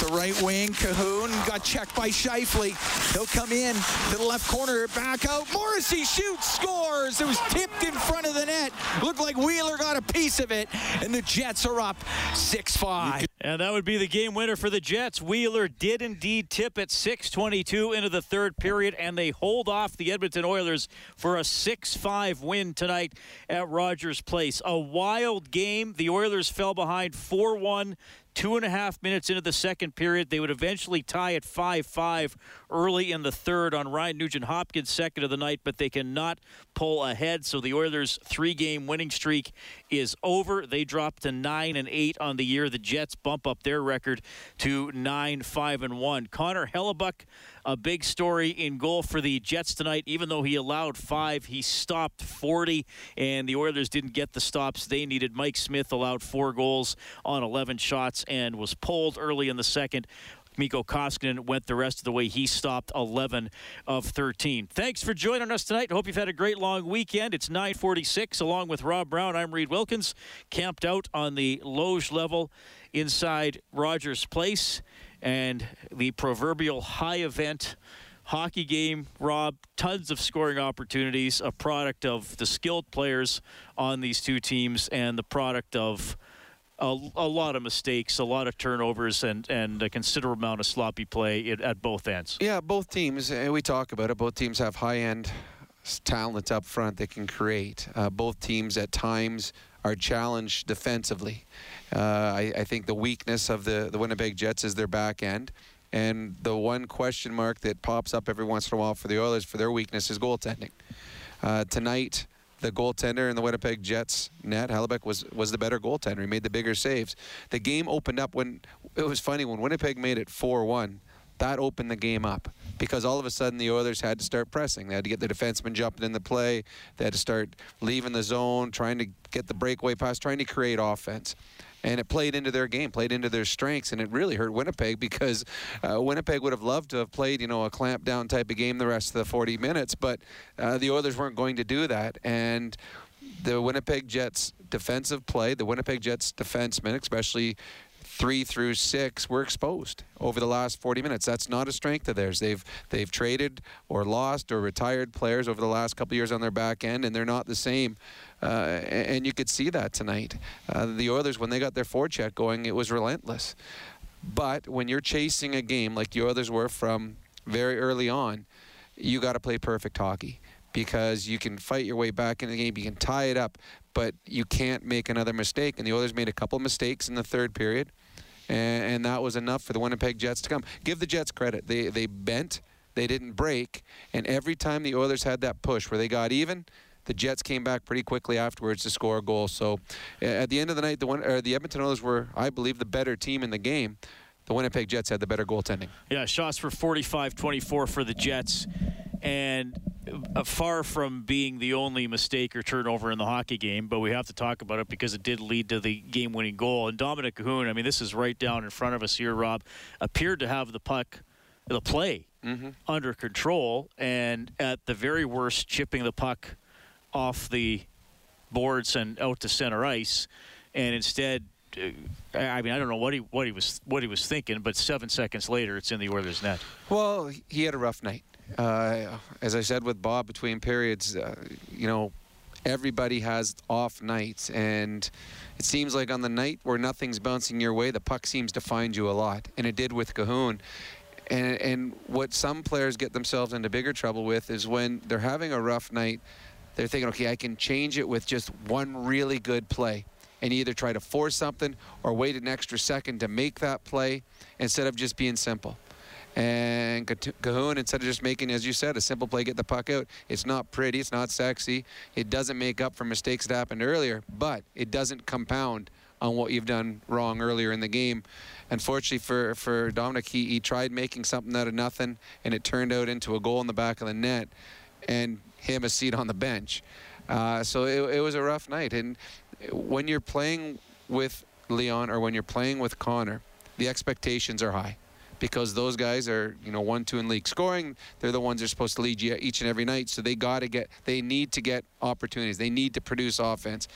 The right wing, Kahun got checked by Shifley. He'll come in to the left corner, back out. Morrissey shoots, scores. It was tipped in front of the net. Looked like Wheeler got a piece of it, and the Jets are up 6 5. And that would be the game winner for the Jets. Wheeler did indeed tip at 6:22 into the third period, and they hold off the Edmonton Oilers for a 6-5 win tonight at Rogers Place. A wild game. The Oilers fell behind 4-1. Two and a half minutes into the second period, they would eventually tie at 5 5 early in the third on Ryan Nugent Hopkins' second of the night, but they cannot pull ahead. So the Oilers' three game winning streak is over. They drop to 9 and 8 on the year. The Jets bump up their record to 9 5 and 1. Connor Hellebuyck, a big story in goal for the Jets tonight. Even though he allowed five, he stopped 40, and the Oilers didn't get the stops they needed. Mike Smith allowed four goals on 11 shots and was pulled early in the second. Mikko Koskinen went the rest of the way. He stopped 11 of 13. Thanks for joining us tonight. Hope you've had a great long weekend. It's 946. Along with Rob Brown, I'm Reid Wilkins, camped out on the Loge level inside Rogers Place and the proverbial high event hockey game, Rob, tons of scoring opportunities, a product of the skilled players on these two teams and the product of a, a lot of mistakes, a lot of turnovers, and, and a considerable amount of sloppy play at, at both ends. Yeah, both teams, and we talk about it, both teams have high end talent up front they can create. Uh, both teams at times are challenged defensively. Uh, I, I think the weakness of the, the Winnipeg Jets is their back end. And the one question mark that pops up every once in a while for the Oilers for their weakness is goaltending. Uh, tonight, the goaltender in the Winnipeg Jets net, Hellebuyck, was was the better goaltender. He made the bigger saves. The game opened up when it was funny when Winnipeg made it 4-1. That opened the game up because all of a sudden the Oilers had to start pressing. They had to get the defenseman jumping in the play. They had to start leaving the zone, trying to get the breakaway pass, trying to create offense and it played into their game, played into their strengths, and it really hurt Winnipeg because uh, Winnipeg would have loved to have played, you know, a clamp down type of game the rest of the 40 minutes, but uh, the Oilers weren't going to do that, and the Winnipeg Jets defensive play, the Winnipeg Jets defensemen, especially three through six were exposed over the last 40 minutes. That's not a strength of theirs. They've they've traded or lost or retired players over the last couple years on their back end, and they're not the same. Uh, and you could see that tonight. Uh, the Oilers, when they got their forecheck going, it was relentless. But when you're chasing a game like the Oilers were from very early on, you got to play perfect hockey because you can fight your way back in the game. You can tie it up, but you can't make another mistake. And the Oilers made a couple mistakes in the third period, and, and that was enough for the Winnipeg Jets to come. Give the Jets credit. They they bent, they didn't break, and every time the Oilers had that push where they got even. The Jets came back pretty quickly afterwards to score a goal. So, at the end of the night, the one, the Edmonton Oilers were, I believe, the better team in the game. The Winnipeg Jets had the better goaltending. Yeah, shots for 45-24 for the Jets, and uh, far from being the only mistake or turnover in the hockey game, but we have to talk about it because it did lead to the game-winning goal. And Dominik Kahun, I mean, this is right down in front of us here, Rob, appeared to have the puck, the play Mm-hmm. under control, and at the very worst, chipping the puck off the boards and out to center ice, and instead. uh, I mean, I don't know what he what he was what he was thinking, but seven seconds later, it's in the Oilers' net. Well, he had a rough night. Uh, as I said with Bob between periods, uh, you know, everybody has off nights, and it seems like on the night where nothing's bouncing your way, the puck seems to find you a lot, and it did with Kahun. And, and what some players get themselves into bigger trouble with is when they're having a rough night, they're thinking, okay, I can change it with just one really good play. And either try to force something or wait an extra second to make that play instead of just being simple. And Kahun, instead of just making, as you said, a simple play, get the puck out, it's not pretty, it's not sexy. It doesn't make up for mistakes that happened earlier, but it doesn't compound on what you've done wrong earlier in the game. Unfortunately for, for Dominik, he, he tried making something out of nothing, and it turned out into a goal in the back of the net, and him a seat on the bench. Uh, so it, it was a rough night. And when you're playing with Leon or when you're playing with Connor, the expectations are high because those guys are, you know, one, two in league scoring. They're the ones that are supposed to lead you each and every night. So they got to get, they need to get opportunities. They need to produce offense.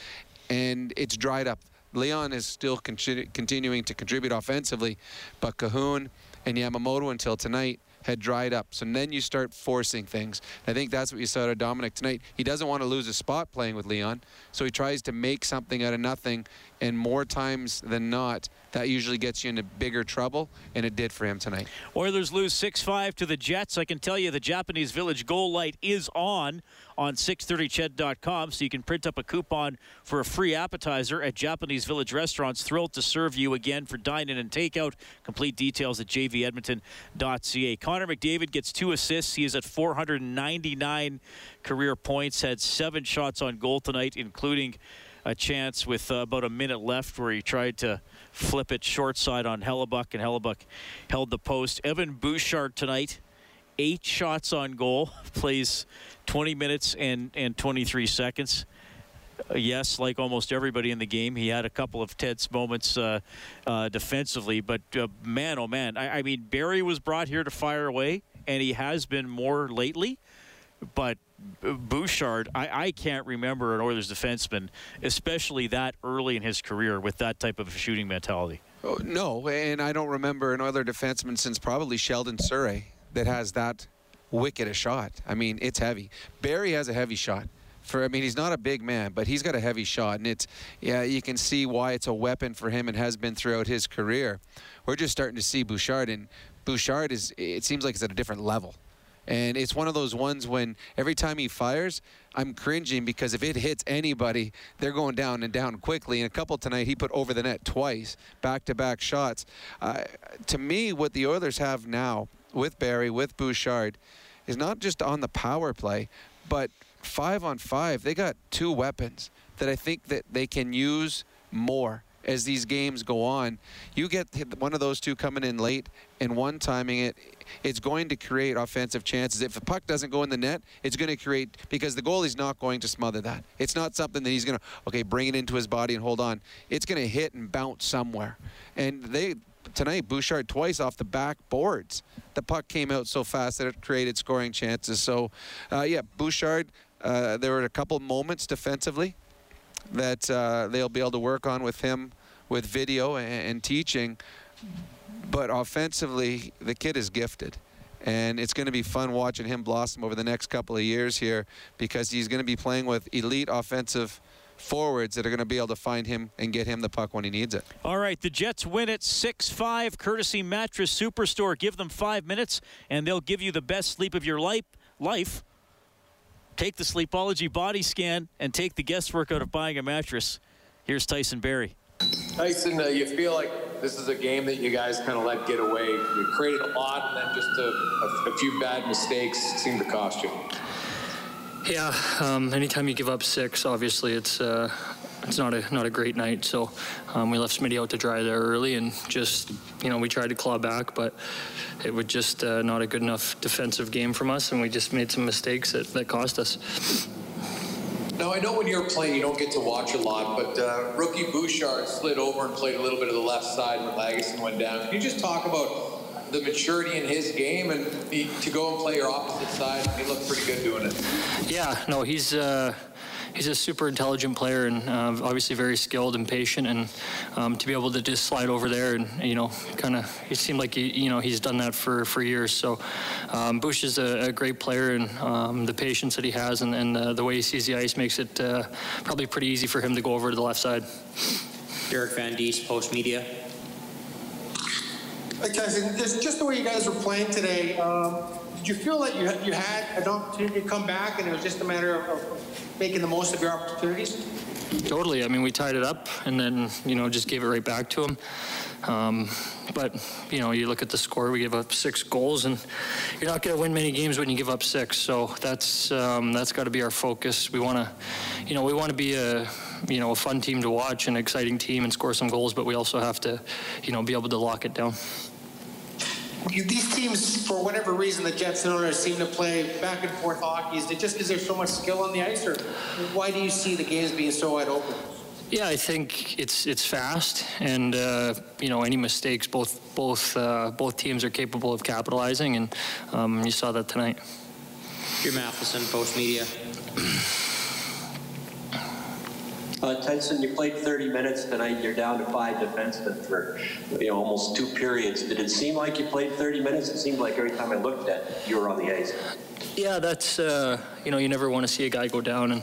And it's dried up. Leon is still con- continuing to contribute offensively, but Kahun and Yamamoto until tonight had dried up. So then you start forcing things. I think that's what you saw to Dominik tonight. He doesn't want to lose a spot playing with Leon, so he tries to make something out of nothing. And more times than not, that usually gets you into bigger trouble, and it did for him tonight. Oilers lose 6-5 to the Jets. I can tell you the Japanese Village goal light is on on 630ched.com, so you can print up a coupon for a free appetizer at Japanese Village restaurants. Thrilled to serve you again for dine-in and takeout. Complete details at jvedmonton.ca. Connor McDavid gets two assists. He is at 499 career points. Had seven shots on goal tonight, including a chance with uh, about a minute left where he tried to flip it short side on Hellebuyck, and Hellebuyck held the post. Evan Bouchard tonight, eight shots on goal, plays 20 minutes and, and 23 seconds. Uh, yes, like almost everybody in the game, he had a couple of tense moments uh, uh, defensively, but uh, man, oh man, I, I mean, Barrie was brought here to fire away, and he has been more lately, but Bouchard, I, I, can't remember an Oilers defenseman, especially that early in his career, with that type of shooting mentality. Oh, no, and I don't remember an Oilers defenseman since probably Sheldon Souray that has that wicked a shot. I mean, it's heavy. Barrie has a heavy shot. For I mean, he's not a big man, but he's got a heavy shot, and it's yeah, you can see why it's a weapon for him and has been throughout his career. We're just starting to see Bouchard, and Bouchard is. It seems like it's at a different level. And it's one of those ones when every time he fires, I'm cringing because if it hits anybody, they're going down and down quickly. And a couple tonight, he put over the net twice, back to back shots. Uh, to me, what the Oilers have now with Barrie, with Bouchard, is not just on the power play, but five on five. They got two weapons that I think that they can use more as these games go on. You get one of those two coming in late and one timing it, it's going to create offensive chances. If the puck doesn't go in the net, it's going to create because the goalie's not going to smother that. It's not something that he's going to okay bring it into his body and hold on. It's going to hit and bounce somewhere. And they tonight, Bouchard twice off the back boards. The puck came out so fast that it created scoring chances. So, uh, yeah, Bouchard, uh, there were a couple moments defensively that uh, they'll be able to work on with him with video and, and teaching. But offensively, the kid is gifted and it's going to be fun watching him blossom over the next couple of years here because he's going to be playing with elite offensive forwards that are going to be able to find him and get him the puck when he needs it. All right, the Jets win it 6-5 courtesy Mattress Superstore. Give them 5 minutes and they'll give you the best sleep of your life. Life. Take the Sleepology body scan and take the guesswork out of buying a mattress. Here's Tyson Barrie. Tyson, uh, you feel like this is a game that you guys kind of let get away. You created a lot, and then just a, a, a few bad mistakes seemed to cost you. Yeah, um, anytime you give up six, obviously it's uh, it's not a not a great night. So um, we left Smitty out to dry there early, and just you know we tried to claw back, but it was just uh, not a good enough defensive game from us, and we just made some mistakes that, that cost us. Now, I know when you're playing, you don't get to watch a lot, but uh, rookie Bouchard slid over and played a little bit of the left side when Lagesson went down. Can you just talk about the maturity in his game and he, to go and play your opposite side. He looked pretty good doing it. Yeah, no, he's. Uh, he's a super intelligent player and uh, obviously very skilled and patient. And um, to be able to just slide over there and you know, kind of, it seemed like he, you know he's done that for for years. So um, Bush is a, a, great player, and um, the patience that he has and, and uh, the way he sees the ice makes it uh, probably pretty easy for him to go over to the left side. Derek Van Diest, Post Media. Because just, just the way you guys were playing today, um, did you feel that you had, you had an opportunity to come back and it was just a matter of, of making the most of your opportunities? Totally. I mean, we tied it up and then, you know, just gave it right back to him. Um, but you know, you look at the score. We give up six goals, and you're not going to win many games when you give up six. So that's um, that's got to be our focus. We want to, you know, we want to be a you know a fun team to watch, an exciting team, and score some goals. But we also have to, you know, be able to lock it down. These teams, for whatever reason, the Jets and Oilers seem to play back and forth hockey. Is it just because there's so much skill on the ice, or why do you see the games being so wide open? Yeah, I think it's it's fast, and uh, you know any mistakes, both both uh, both teams are capable of capitalizing, and um, you saw that tonight. Jim Matheson, Post Media. Uh, Tyson, you played 30 minutes tonight. You're down to five defensemen for you know almost two periods. Did it seem like you played 30 minutes? It seemed like every time I looked at you, you were on the ice. Yeah, that's uh, you know you never want to see a guy go down and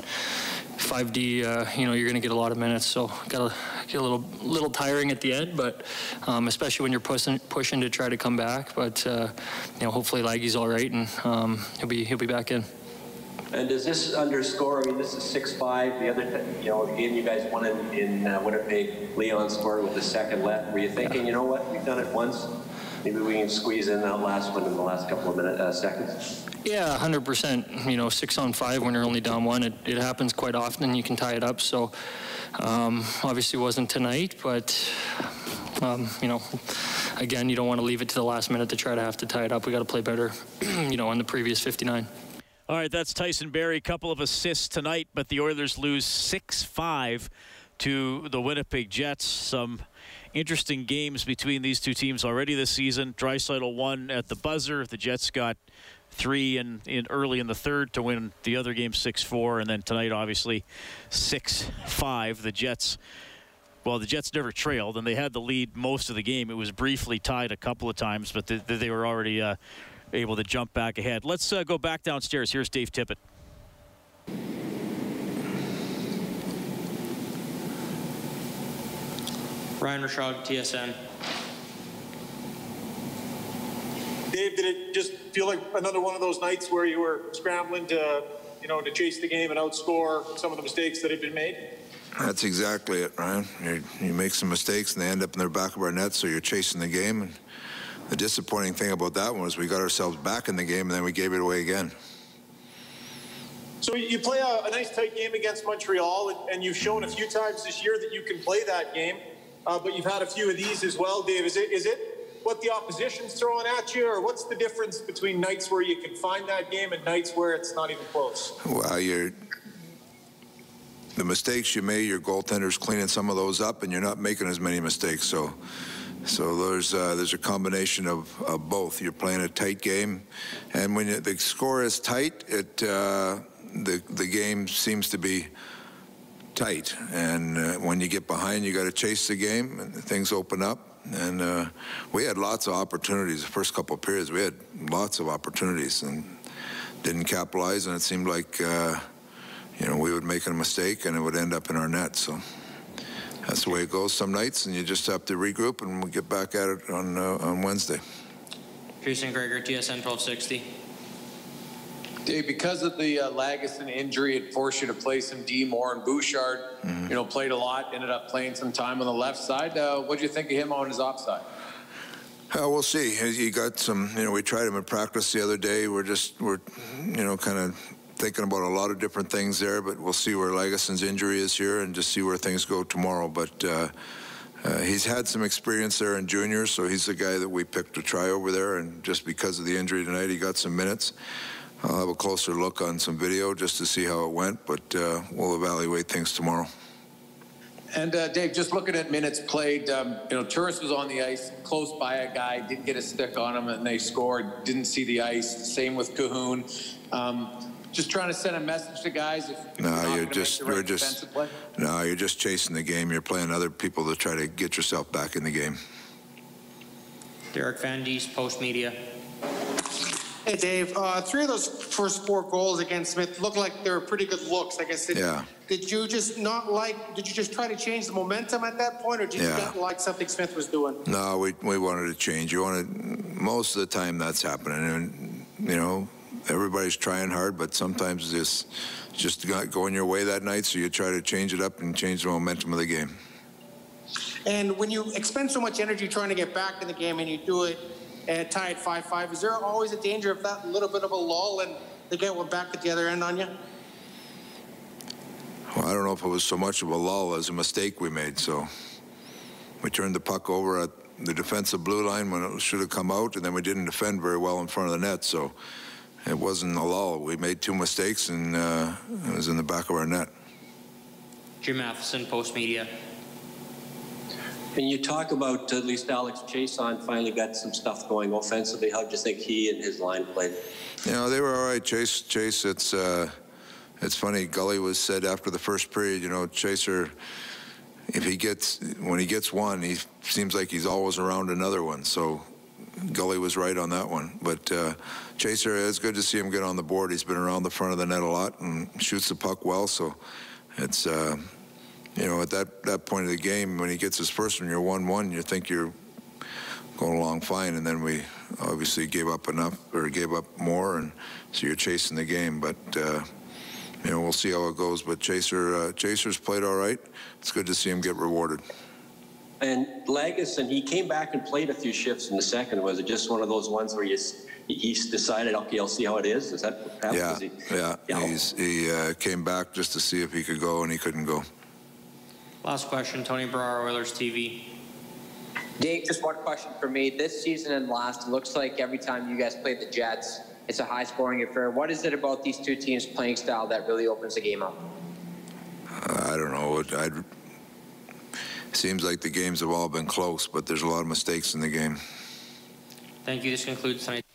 5D. Uh, you know you're going to get a lot of minutes, so got to get a little little tiring at the end, but um, especially when you're pushing pushing to try to come back. But uh, you know hopefully Laggy's all right and um, he'll be he'll be back in. And does this underscore? I mean, this is six five. The other, you know, game you guys won in, in uh, Winnipeg, Leon scored with the second left. Were you thinking, you know what, we've done it once, maybe we can squeeze in that last one in the last couple of minutes, uh, seconds? Yeah, 100%. You know, six on five when you're only down one, it, it happens quite often. You can tie it up. So, um, obviously, wasn't tonight, but um, you know, again, you don't want to leave it to the last minute to try to have to tie it up. We got to play better, you know, in the previous 59. All right, that's Tyson Barrie. Couple of assists tonight, but the Oilers lose 6 5 to the Winnipeg Jets. Some interesting games between these two teams already this season. Draisaitl won at the buzzer. The Jets got three in, in early in the third to win the other game 6-4 and then tonight obviously 6-5 the Jets well the Jets never trailed and they had the lead most of the game it was briefly tied a couple of times but they, they were already uh, able to jump back ahead let's uh, go back downstairs here's Dave Tippett Ryan Rishaug, TSN. Dave, did it just feel like another one of those nights where you were scrambling to, you know, to chase the game and outscore some of the mistakes that had been made? That's exactly it, Ryan. you you make some mistakes and they end up in the back of our net, so you're chasing the game. And the disappointing thing about that one was we got ourselves back in the game and then we gave it away again. So you play a, a nice tight game against Montreal, and, and, you've shown a few times this year that you can play that game. Uh, but you've had a few of these as well, Dave. Is it is it what the opposition's throwing at you, or what's the difference between nights where you can find that game and nights where it's not even close? Well, you're the mistakes you made, your goaltender's cleaning some of those up, and you're not making as many mistakes. So, so there's uh, there's a combination of, of, both. You're playing a tight game, and when the score is tight, it uh, the the game seems to be tight. And uh, when you get behind, you got to chase the game, and things open up. And uh, we had lots of opportunities. The first couple of periods, we had lots of opportunities and didn't capitalize. And it seemed like, uh, you know, we would make a mistake and it would end up in our net. So that's the way it goes some nights, and you just have to regroup and we'll get back at it on uh, on Wednesday. Jason Gregor, TSN 1260. Dave, because of the uh, Lagesson injury, it forced you to play some D Moore and Bouchard. Mm-hmm. You know, played a lot, ended up playing some time on the left side. Uh, what do you think of him on his offside? Uh, we'll see. He got some. You know, we tried him in practice the other day. We're just we're, you know, kind of thinking about a lot of different things there. But we'll see where Lagesson's injury is here, and just see where things go tomorrow. But. Uh, uh, he's had some experience there in juniors, so he's the guy that we picked to try over there. And just because of the injury tonight, he got some minutes. I'll have a closer look on some video just to see how it went, but uh, we'll evaluate things tomorrow. And uh, Dave, just looking at minutes played, um, you know, Turris was on the ice, close by a guy, didn't get a stick on him, and they scored. Didn't see the ice. Same with Kahun. Um, just trying to send a message to guys. If, if no, you're, you're just right you're just no, you're just chasing the game. You're playing other people to try to get yourself back in the game. Derek Van Diest, Post Media. Hey, Dave. Uh, three of those first four goals against Smith look like they were pretty good looks. I guess. Did, yeah. Did you just not like? Did you just try to change the momentum at that point, or did yeah. you not like something Smith was doing? No, we we wanted to change. You wanted most of the time that's happening, and you know everybody's trying hard, but sometimes this just not going your way that night. So you try to change it up and change the momentum of the game. And when you expend so much energy trying to get back in the game and you do it and tie at 5 5, is there always a danger of that little bit of a lull and they get one back at the other end on you? Well, I don't know if it was so much of a lull as a mistake we made. So we turned the puck over at the defensive blue line when it should have come out, and then we didn't defend very well in front of the net. So it wasn't a lull. We made two mistakes, and uh, it was in the back of our net. Jim Matheson, Post Media. And you talk about at least Alex Chiasson finally got some stuff going offensively. How do you think he and his line played? You know, they were all right. Chase, Chase, it's uh, it's funny. Gully was said after the first period. You know, Chaser, if he gets when he gets one, he seems like he's always around another one. So Gully was right on that one. But uh, Chaser, it's good to see him get on the board. He's been around the front of the net a lot and shoots the puck well. So it's. Uh, you know, at that, that point of the game, when he gets his first one, you're 1 1, you think you're going along fine. And then we obviously gave up enough or gave up more. And so you're chasing the game. But, uh, you know, we'll see how it goes. But Chaser, uh, Chaser's played all right. It's good to see him get rewarded. And Lagus, and he came back and played a few shifts in the second. Was it just one of those ones where you, he decided, okay, I'll see how it is? Is that what Yeah, He, yeah. Yeah. He's, he uh, came back just to see if he could go, and he couldn't go. Last question, Tony Barrar, Oilers TV. Dave, just one question for me. This season and last, it looks like every time you guys play the Jets, it's a high scoring affair. What is it about these two teams' playing style that really opens the game up? Uh, I don't know. It I'd, seems like the games have all been close, but there's a lot of mistakes in the game. Thank you. This concludes tonight's.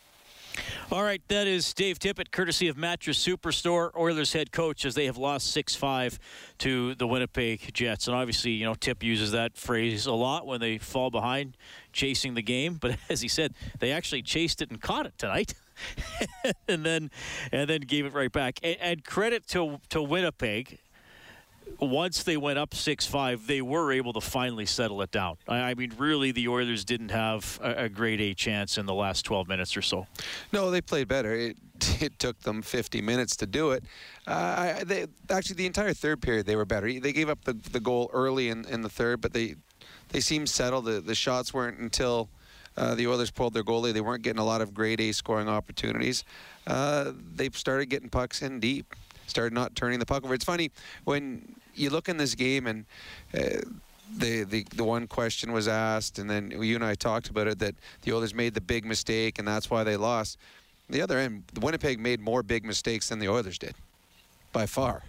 All right, that is Dave Tippett, courtesy of Mattress Superstore, Oilers head coach, as they have lost 6 5 to the Winnipeg Jets. And obviously, you know, Tip uses that phrase a lot when they fall behind chasing the game. But as he said, they actually chased it and caught it tonight. and then and then gave it right back. And, and credit to, to Winnipeg once they went up 6-5, they were able to finally settle it down. I, I mean, really, the Oilers didn't have a, a grade A chance in the last 12 minutes or so. No, they played better. It, it took them 50 minutes to do it. Uh, I, they, actually, the entire third period, they were better. They gave up the, the goal early in, in the third, but they they seemed settled. The, the shots weren't until uh, the Oilers pulled their goalie. They weren't getting a lot of grade A scoring opportunities. Uh, they started getting pucks in deep started not turning the puck over. It's funny when you look in this game and uh, the, the the one question was asked, and then you and I talked about it that the Oilers made the big mistake, and that's why they lost. The other end, Winnipeg made more big mistakes than the Oilers did, by far.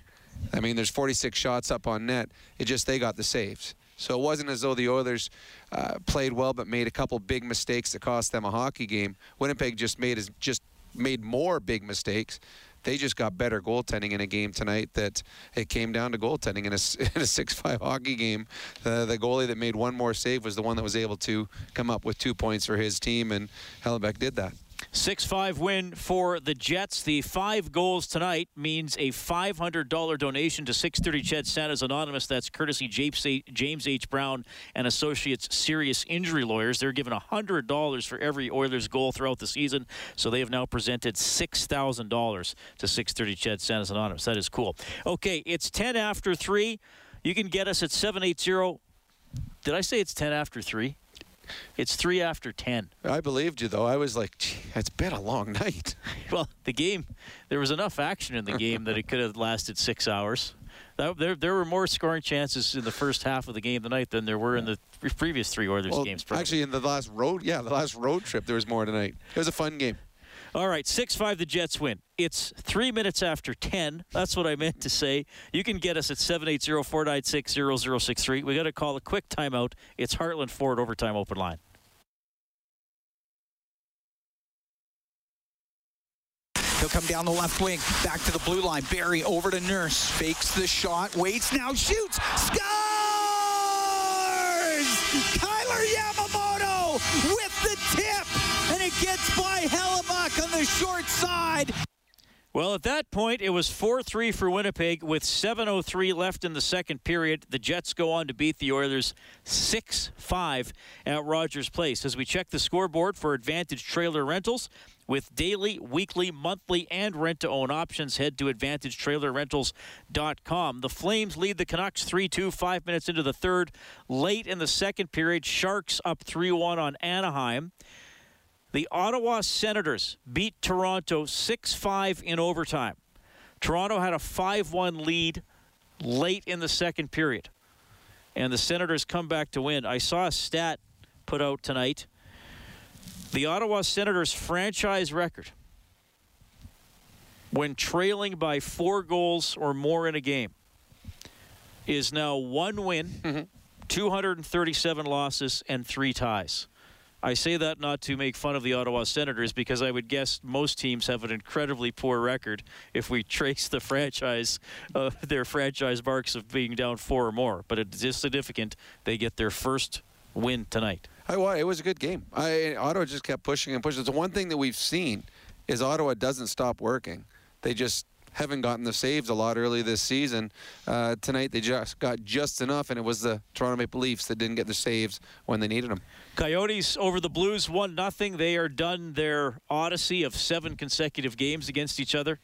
I mean, there's 46 shots up on net. It just they got the saves. So it wasn't as though the Oilers uh, played well, but made a couple big mistakes that cost them a hockey game. Winnipeg just made just made more big mistakes they just got better goaltending in a game tonight that it came down to goaltending in a, in a 6-5 hockey game. Uh, the goalie that made one more save was the one that was able to come up with two points for his team, and Hellebuyck did that. 6 5 win for the Jets. The five goals tonight means a $500 donation to 630 Ched Santa's Anonymous. That's courtesy James H. Brown and Associates Serious Injury Lawyers. They're given $100 for every Oilers goal throughout the season. So they have now presented $6,000 to 630 Ched Santa's Anonymous. That is cool. Okay, it's 10 after 3. You can get us at 780. Did I say it's 10 after 3? It's three after ten. I believed you, though. I was like, it's been a long night. well, the game, there was enough action in the game that it could have lasted six hours. There, there were more scoring chances in the first half of the game tonight than there were in the previous three Oilers well, games. Probably. Actually, in the last road, yeah, the last road trip, there was more tonight. It was a fun game. All right, 6 5, the Jets win. It's three minutes after 10. That's what I meant to say. You can get us at 780 496 0063. we got to call a quick timeout. It's Heartland Ford Overtime Open Line. He'll come down the left wing, back to the blue line. Barrie over to Nurse, fakes the shot, waits, now shoots, scores! Kailer Yamamoto with the tip, and it gets by Hellebuyck on the short side. Well, at that point, it was 4 3 for Winnipeg with 7.03 left in the second period. The Jets go on to beat the Oilers 6 5 at Rogers Place. As we check the scoreboard for Advantage Trailer Rentals, with daily, weekly, monthly, and rent to own options. Head to AdvantageTrailerRentals.com. The Flames lead the Canucks 3 2, five minutes into the third. Late in the second period, Sharks up 3 1 on Anaheim. The Ottawa Senators beat Toronto 6 5 in overtime. Toronto had a 5 1 lead late in the second period. And the Senators come back to win. I saw a stat put out tonight the Ottawa Senators franchise record when trailing by four goals or more in a game is now one win, mm-hmm. 237 losses, and three ties. I say that not to make fun of the Ottawa Senators because I would guess most teams have an incredibly poor record if we trace the franchise, uh, their franchise marks of being down four or more. But it is significant they get their first win tonight. I, it was a good game. I, Ottawa just kept pushing and pushing. The one thing that we've seen is Ottawa doesn't stop working. They just haven't gotten the saves a lot early this season. Uh, tonight they just got just enough, and it was the Toronto Maple Leafs that didn't get the saves when they needed them. Coyotes over the Blues, one nothing. They are done their odyssey of seven consecutive games against each other.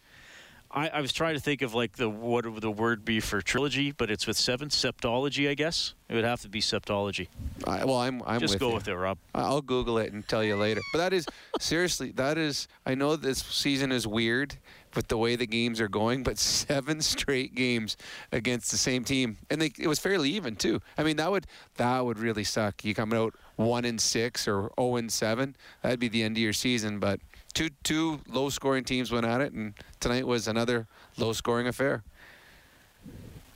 I, I, was trying to think of like the what would the word be for trilogy, but it's with seven septology, I guess. It would have to be septology. I, well, I'm I'm just with go you. with it, Rob. I'll Google it and tell you later. But that is seriously, that is. I know this season is weird with the way the games are going, but seven straight games against the same team, and they, it was fairly even too. I mean, that would that would really suck. You come out one and six or zero oh and seven. That'd be the end of your season, but two two low scoring teams went at it, and tonight was another low scoring affair.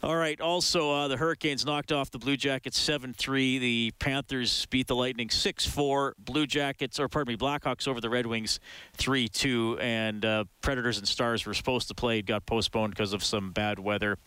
All right. Also, uh, the Hurricanes knocked off the Blue Jackets 7 3. The Panthers beat the Lightning 6 4. Blue Jackets, or pardon me, Blackhawks over the Red Wings 3 2. And uh, Predators and Stars were supposed to play. Got postponed because of some bad weather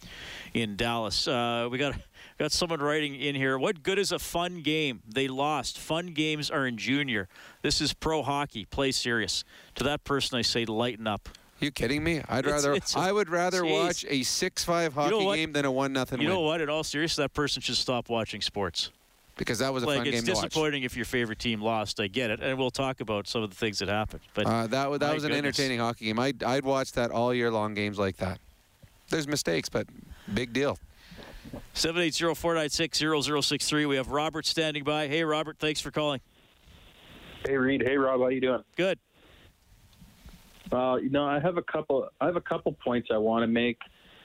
in Dallas. Uh, we got. Got someone writing in here. What good is a fun game? They lost. Fun games are in junior. This is pro hockey. Play serious. To that person, I say lighten up. You kidding me? I'd it's, rather it's a, I would rather geez. watch a six-five hockey you know game than a one nothing. You know what? In all seriousness, that person should stop watching sports. Because that was a like, fun game to watch. It's disappointing if your favorite team lost. I get it, and we'll talk about some of the things that happened. But uh, that was that was an entertaining hockey game. I'd I'd watch that all year long. Games like that. There's mistakes, but big deal. 780-496-0063. We have Robert standing by. Hey, Robert, thanks for calling. Hey, Reid. Hey, Rob. How you doing? Good. Uh, you know, I have a couple. I have a couple points I want to make,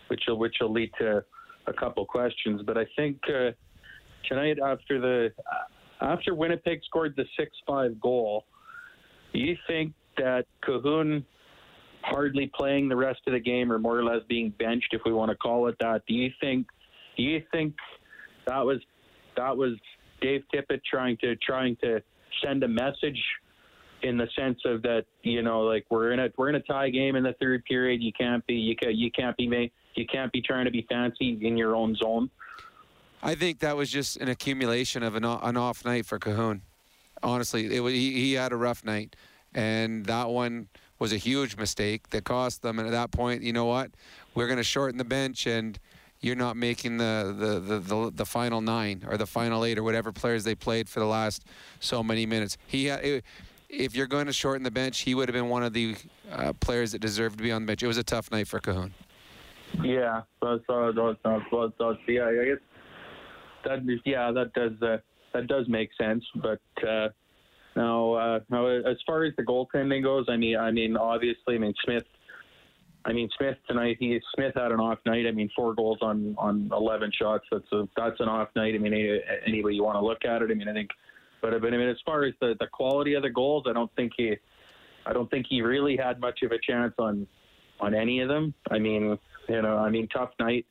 which will which will lead to a couple questions. But I think uh, tonight, after the after Winnipeg scored the six-five goal, do you think that Kahun hardly playing the rest of the game, or more or less being benched, if we want to call it that? Do you think do you think that was that was Dave Tippett trying to trying to send a message in the sense of that you know like we're in a we're in a tie game in the third period. You can't be you can you can't be made, you can't be trying to be fancy in your own zone. I think that was just an accumulation of an, an off night for Kahun. Honestly, it was, he, he had a rough night, and that one was a huge mistake that cost them. And at that point, you know what? We're going to shorten the bench, and you're not making the, the, the, the, the final nine or the final eight or whatever players they played for the last so many minutes. He it, if you're going to shorten the bench, he would have been one of the uh, players that deserved to be on the bench. It was a tough night for Kahun. Yeah, so, so, so, yeah, I guess that yeah that does uh, that does make sense. But uh, now, uh, now as far as the goaltending goes, I mean, I mean, obviously, I mean Smith I mean, Smith tonight. He Smith had an off night. I mean, four goals on on 11 shots. That's a that's an off night. I mean, any, any way you want to look at it. I mean, I think, but I mean, as far as the the quality of the goals, I don't think he, I don't think he really had much of a chance on on any of them. I mean, you know, I mean, tough night.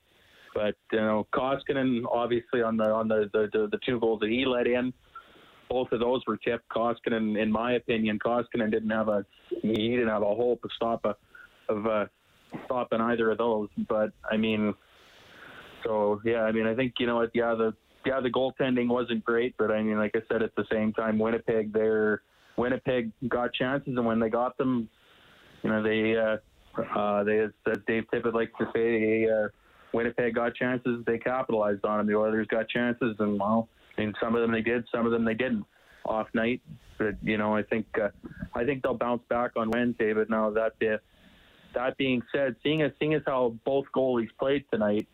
But you know, Koskinen obviously on the on the the, the, the two goals that he let in, both of those were tipped. Koskinen, in my opinion, Koskinen didn't have a he didn't have a hope to stop a of uh, stopping either of those. But I mean, so yeah, I mean, I think you know what, yeah, the yeah, the goaltending wasn't great, but I mean, like I said, at the same time, Winnipeg, they're Winnipeg got chances, and when they got them, you know, they uh, Uh, they, as, Dave Tippett likes to say, uh, Winnipeg got chances, they capitalized on them. The Oilers got chances, and well, and some of them they did, some of them they didn't. Off night, but you know, I think uh, I think they'll bounce back on Wednesday. But now that uh, that being said, seeing as seeing as how both goalies played tonight,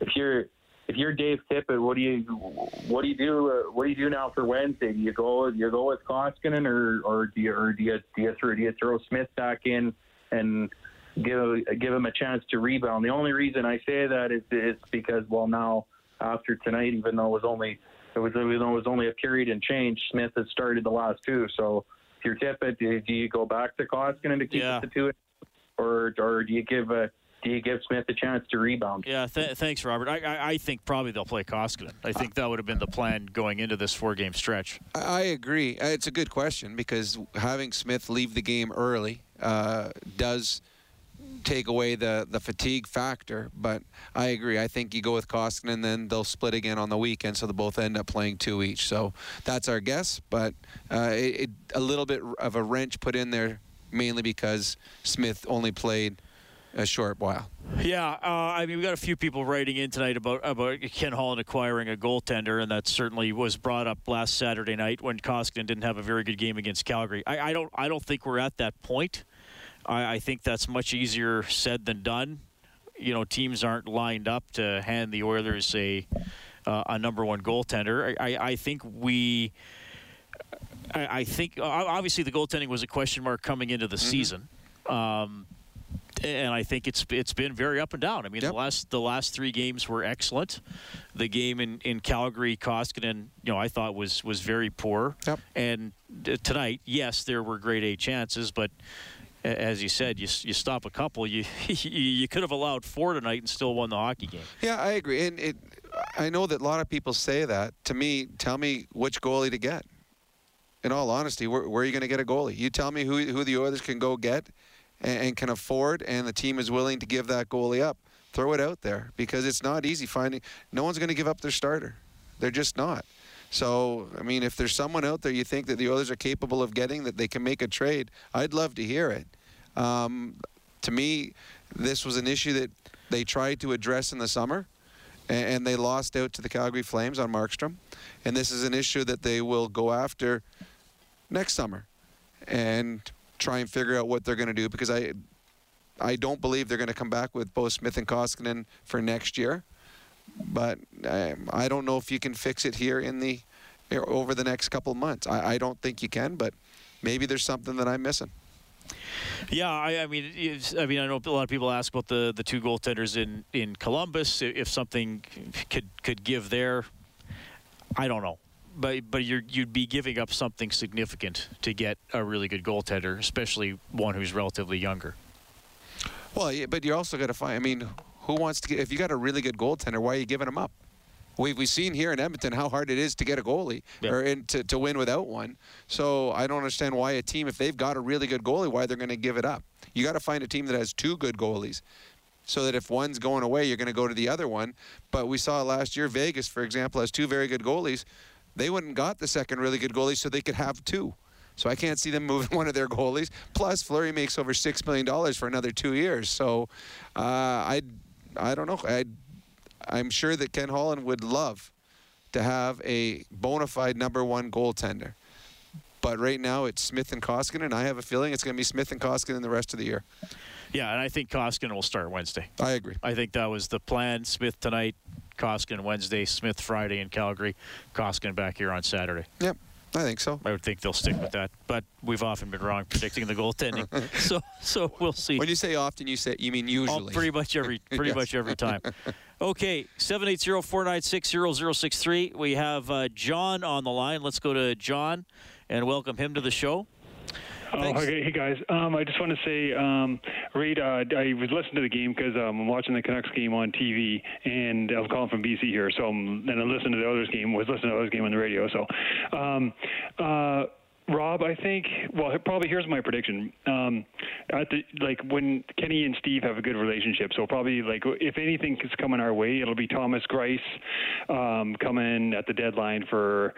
if you're if you're Dave Tippett, what do you what do you do uh, what do you do now for Wednesday? Do you go do you go with Koskinen or or do you or do you do you throw do you throw Smith back in and give give him a chance to rebound? The only reason I say that is is because well now after tonight, even though it was only it was, even though it was only a period and change. Smith has started the last two. So if you're Tippett, do, do you go back to Koskinen to keep Yeah. it to two, or or do you give a do you give Smith a chance to rebound? Yeah, th- thanks, Robert. I, I, I think probably they'll play Koskinen. I think that would have been the plan going into this four-game stretch. I I agree. Uh, It's a good question because having Smith leave the game early uh, does take away the, the fatigue factor. But I agree. I think you go with Koskinen, and then they'll split again on the weekend, so they'll both end up playing two each. So that's our guess. But uh, it, it, a little bit of a wrench put in there, mainly because Smith only played a short while. Yeah, uh, I mean, we got a few people writing in tonight about about Ken Holland acquiring a goaltender, and that certainly was brought up last Saturday night when Koskinen didn't have a very good game against Calgary. I, I don't I don't think we're at that point. I, I think that's much easier said than done. You know, teams aren't lined up to hand the Oilers a uh, a number one goaltender. I, I, I think we. I, I think obviously the goaltending was a question mark coming into the season. Um, and I think it's it's been very up and down. I mean, the last the last three games were excellent. The game in, in Calgary, Koskinen, you know, I thought was was very poor. Yep. And tonight, yes, there were grade A chances, but as you said, you you stop a couple. You you, you could have allowed four tonight and still won the hockey game. Yeah, I agree. And it, I know that a lot of people say that. To me, tell me which goalie to get. In all honesty, where, where are you going to get a goalie? You tell me who, who the Oilers can go get and, and can afford, and the team is willing to give that goalie up. Throw it out there because it's not easy finding. No one's going to give up their starter. They're just not. So, I mean, if there's someone out there you think that the Oilers are capable of getting that they can make a trade, I'd love to hear it. Um, to me, this was an issue that they tried to address in the summer, a- and they lost out to the Calgary Flames on Markstrom. And this is an issue that they will go after next summer and try and figure out what they're going to do because I I don't believe they're going to come back with both Smith and Koskinen for next year. But um, I don't know if you can fix it here in the over the next couple months. I, I don't think you can, but maybe there's something that I'm missing. Yeah, I, I mean, I mean, I know a lot of people ask about the, the two goaltenders in, in Columbus. If something could could give there, I don't know, but but you're, you'd be giving up something significant to get a really good goaltender, especially one who's relatively younger. Well, yeah, but you are also going to find. I mean, who wants to get? If you got a really good goaltender, why are you giving him up? We've we've seen here in Edmonton how hard it is to get a goalie or in, to to win without one. So I don't understand why a team, if they've got a really good goalie, why they're going to give it up. You got to find a team that has two good goalies. So that if one's going away, you're going to go to the other one. But we saw last year, Vegas, for example, has two very good goalies. They wouldn't got the second really good goalie, so they could have two. So I can't see them moving one of their goalies. Plus, Fleury makes over six million dollars for another two years. So uh, I, I don't know. I, I'm sure that Ken Holland would love to have a bona fide number one goaltender. But right now it's Smith and Koskinen. And I have a feeling it's going to be Smith and Koskinen the rest of the year. Yeah, and I think Koskinen will start Wednesday. I agree. I think that was the plan. Smith tonight, Koskinen Wednesday, Smith Friday in Calgary, Koskinen back here on Saturday. Yep, I think so. I would think they'll stick with that, but we've often been wrong predicting the goaltending. so so we'll see. When you say often, you say you mean usually. Oh, pretty much every pretty Yes. much every time. Okay, 780-496-0063. We have uh, John on the line. Let's go to John and welcome him to the show. Oh, okay. Hey, guys. Um, I just want to say, um, Reid, uh, I was listening to the game because um, I'm watching the Canucks game on TV, and I'm calling from BC here. So, um, and I listened to the Oilers game, was listening to the Oilers game on the radio. So, um, uh, Rob, I think. Well, probably here's my prediction. Um, at the like when Kenny and Steve have a good relationship, so probably like if anything is coming our way, it'll be Thomas Greiss um, coming at the deadline for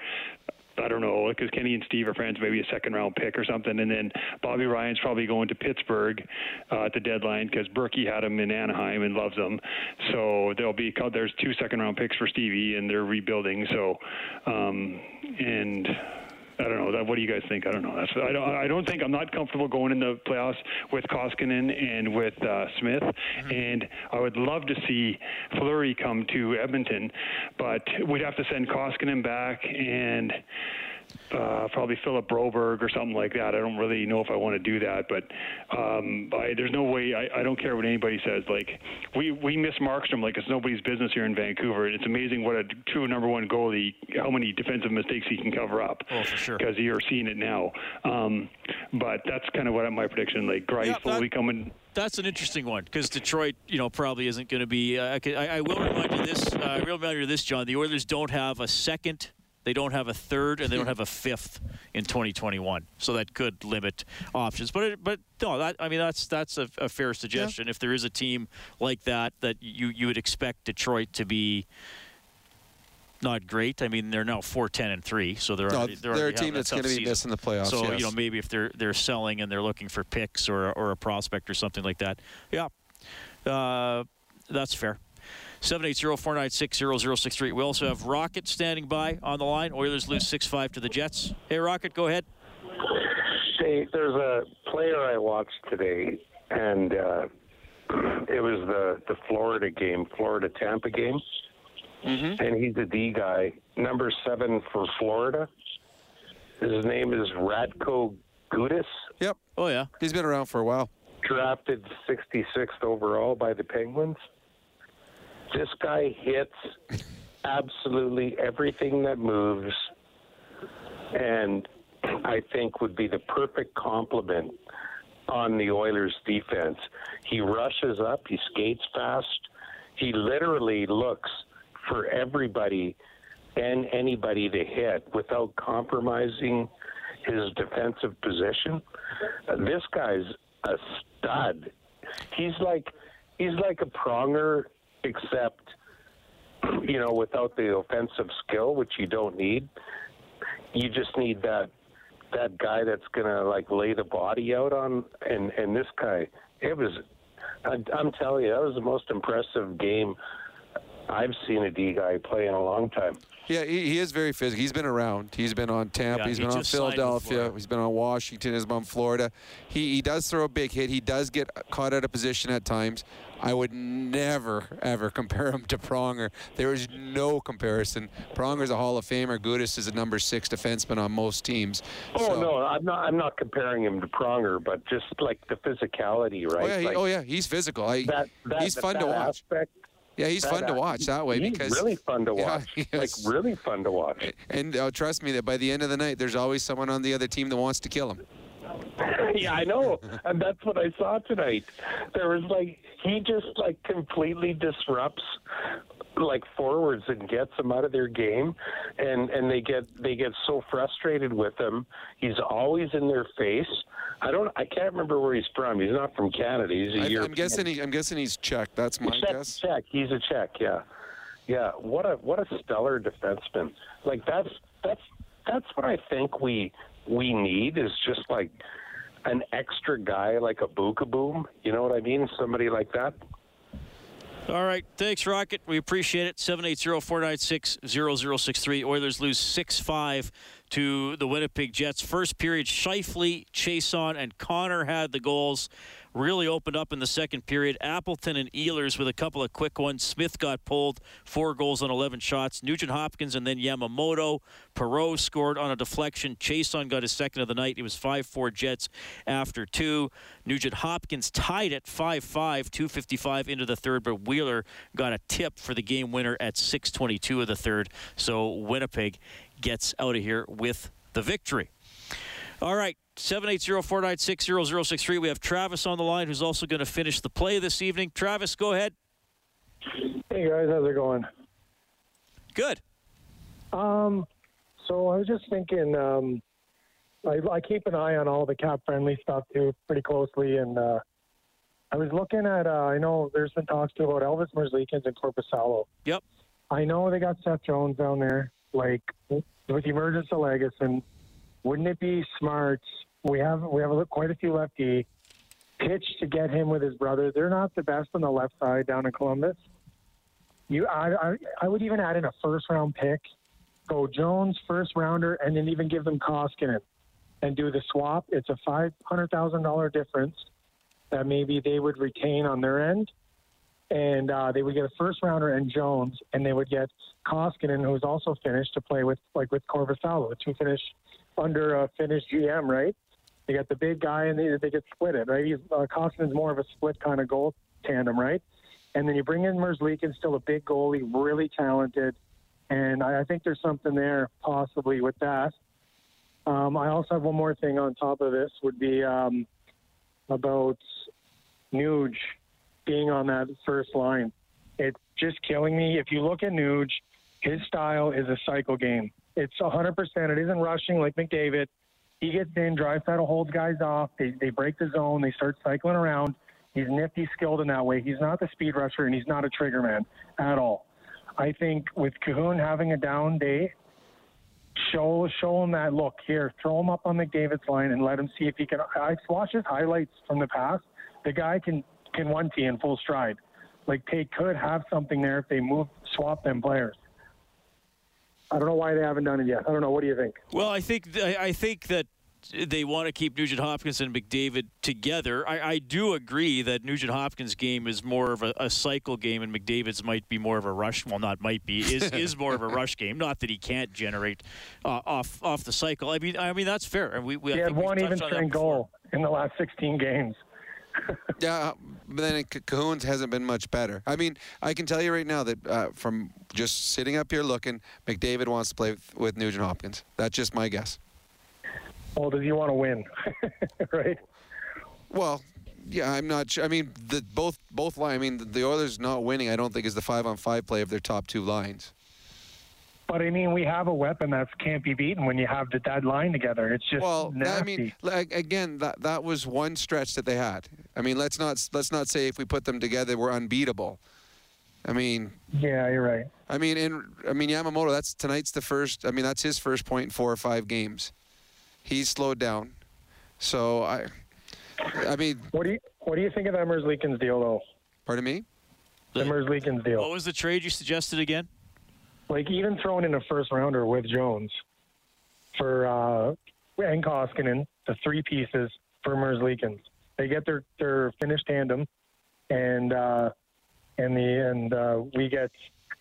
I don't know, because Kenny and Steve are friends, maybe a second round pick or something. And then Bobby Ryan's probably going to Pittsburgh uh, at the deadline because Berkey had him in Anaheim and loves him. So there'll be there's two second round picks for Stevie, and they're rebuilding. So um, and I don't know. That, what do you guys think? I don't know. That's, I don't. I don't think I'm not comfortable going in the playoffs with Koskinen and with uh, Smith. Mm-hmm. And I would love to see Fleury come to Edmonton, but we'd have to send Koskinen back and uh, probably Philip Broberg or something like that. I don't really know if I want to do that, but um, I, there's no way. I, I don't care what anybody says. Like we we miss Markstrom like it's nobody's business here in Vancouver. It's amazing what a true number one goalie, how many defensive mistakes he can cover up. Oh, for sure. Because you're seeing it now. Um, but that's kind of what my prediction. Like Greiss yeah, will be coming that's an interesting one because Detroit, you know, probably isn't going to be. Uh, I, I, will remind you this. Uh, I will remind you this, John. The Oilers don't have a second they don't have a third, and they don't have a fifth in 2021. So that could limit options. But it, but no, that I mean that's that's a, a fair suggestion. Yeah. If there is a team like that, that you you would expect Detroit to be not great. I mean, they're now four ten and three, so they're no, already, they're, they're a team that's going to be missing the playoffs. So yes. you know, maybe if they're they're selling and they're looking for picks or or a prospect or something like that, yeah, uh, that's fair. 780-496-0063. We also have Rocket standing by on the line. Oilers lose 6-5 to the Jets. Hey, Rocket, go ahead. Hey, there's a player I watched today, and uh, it was the, the Florida game, Florida-Tampa game. Mm-hmm. And he's a D guy, number seven for Florida. His name is Radko Gudas. Yep. Oh, yeah. He's been around for a while. Drafted 66th overall by the Penguins. This guy hits absolutely everything that moves, and I think would be the perfect complement on the Oilers' defense. He rushes up, he skates fast, he literally looks for everybody and anybody to hit without compromising his defensive position. This guy's a stud. He's like he's like a pronger except you know without the offensive skill, which you don't need. You just need that that guy that's gonna like lay the body out on, and and this guy, it was. I, I'm telling you, that was the most impressive game I've seen a D guy play in a long time. Yeah, he, he is very physical. He's been around. He's been on Tampa. Yeah, he's been he on Philadelphia. He's been on Washington. He's been on Florida. He he does throw a big hit. He does get caught out of position at times. I would never ever compare him to Pronger. There is no comparison. Pronger's a Hall of Famer. Gudas is a number six defenseman on most teams. Oh so. no, I'm not. I'm not comparing him to Pronger, but just like the physicality, oh, right? Oh yeah, he, like, oh yeah, he's physical. I, that, that, he's fun that to watch. Aspect, yeah, he's fun to watch that way he's because really fun to watch. Yeah, like really fun to watch. And uh, trust me that by the end of the night, there's always someone on the other team that wants to kill him. yeah, I know, and that's what I saw tonight. There was like he just like completely disrupts like forwards and gets them out of their game and and they get they get so frustrated with him. He's always in their face. I don't i can't remember where he's from. He's not from canada. He's a I, i'm guessing he, i'm guessing he's czech. That's my czech, guess. Czech. He's a czech yeah. Yeah what a what a stellar defenseman. Like that's that's that's what i think we we need is just like an extra guy like a Beukeboom. You know what I mean? Somebody like that. All right. Thanks, Rocket. We appreciate it. 780 496 0063. Oilers lose 6 5 to the Winnipeg Jets. First period, Scheifele, Chiasson, and Connor had the goals really opened up in the second period. Appleton and Ehlers with a couple of quick ones. Smith got pulled, four goals on 11 shots. Nugent Hopkins and then Yamamoto. Perreault scored on a deflection. Chiasson got his second of the night. It was 5 4 Jets after two. Nugent Hopkins tied it 5 5, 2.55 into the third, but Wheeler got a tip for the game winner at 6.22 of the third. So Winnipeg gets out of here with the victory. All right, 780-496-0063. We have Travis on the line who's also going to finish the play this evening. Travis, go ahead. Hey guys, how's it going? Good. Um, so I was just thinking, um, I, I keep an eye on all the cap friendly stuff too, pretty closely, and uh, I was looking at. Uh, I know there's been talks too about Elvis Merzlikins and Korpisalo. Yep. I know they got Seth Jones down there. Like, with the emergence of Lagesson, wouldn't it be smart? We have we have quite a few lefty pitch to get him with his brother. They're not the best on the left side down in Columbus. You, I, I, I would even add in a first round pick, go Jones first rounder, and then even give them Koskinen and do the swap. It's a five hundred thousand dollar difference that maybe they would retain on their end, and uh, they would get a first rounder and Jones, and they would get Koskinen, who's also finished to play with, like with Korpisalo, the two Finnish under a Finnish GM, right? They got the big guy, and they, they get split it, right? He's uh, more of a split kind of goal tandem, right? And then you bring in Merzlikins, still a big goalie, really talented, and I, I think there's something there possibly with that. Um, I also have one more thing on top of this would be um, about Nuge being on that first line. It's just killing me. If you look at Nuge, his style is a cycle game. It's 100%. It isn't rushing like McDavid. He gets in, Draisaitl holds guys off. They, they break the zone. They start cycling around. He's nifty, skilled in that way. He's not the speed rusher, and he's not a trigger man at all. I think with Kahun having a down day, show show him that look here. Throw him up on McDavid's line and let him see if he can. I watched his highlights from the past. The guy can can one T in full stride. Like they could have something there if they move swap them players. I don't know why they haven't done it yet. I don't know. What do you think? Well, I think I think that they want to keep Nugent Hopkins and McDavid together. I, I do agree that Nugent Hopkins' game is more of a, a, cycle game, and McDavid's might be more of a rush. Well, not might be is is more of a rush game. Not that he can't generate uh, off off the cycle. I mean, I mean that's fair. And we, we he had one even strength goal in the last 16 games. yeah, but then Kahun's hasn't been much better. I mean, I can tell you right now that uh, from just sitting up here looking, McDavid wants to play with, with Nugent Hopkins. That's just my guess. Well, does he want to win? right. Well, yeah, I'm not sure. I mean, the, both both line. I mean, the, the Oilers not winning. I don't think is the five on five play of their top two lines. But I mean, we have a weapon that can't be beaten when you have the dead line together. It's just well. Nasty. I mean, like, again, that that was one stretch that they had. I mean, let's not let's not say if we put them together we're unbeatable. I mean, yeah, you're right. I mean, in I mean Yamamoto. That's tonight's the first. I mean, that's his first point in four or five games he's slowed down. So I, I mean, what do you what do you think of that Merzlikins deal though? Pardon me. The, the Merzlikins deal. What was the trade you suggested again? Like even throwing in a first rounder with Jones for uh, and Koskinen, the three pieces for Merzlikins. They get their their finished tandem, and uh, and the and uh, we get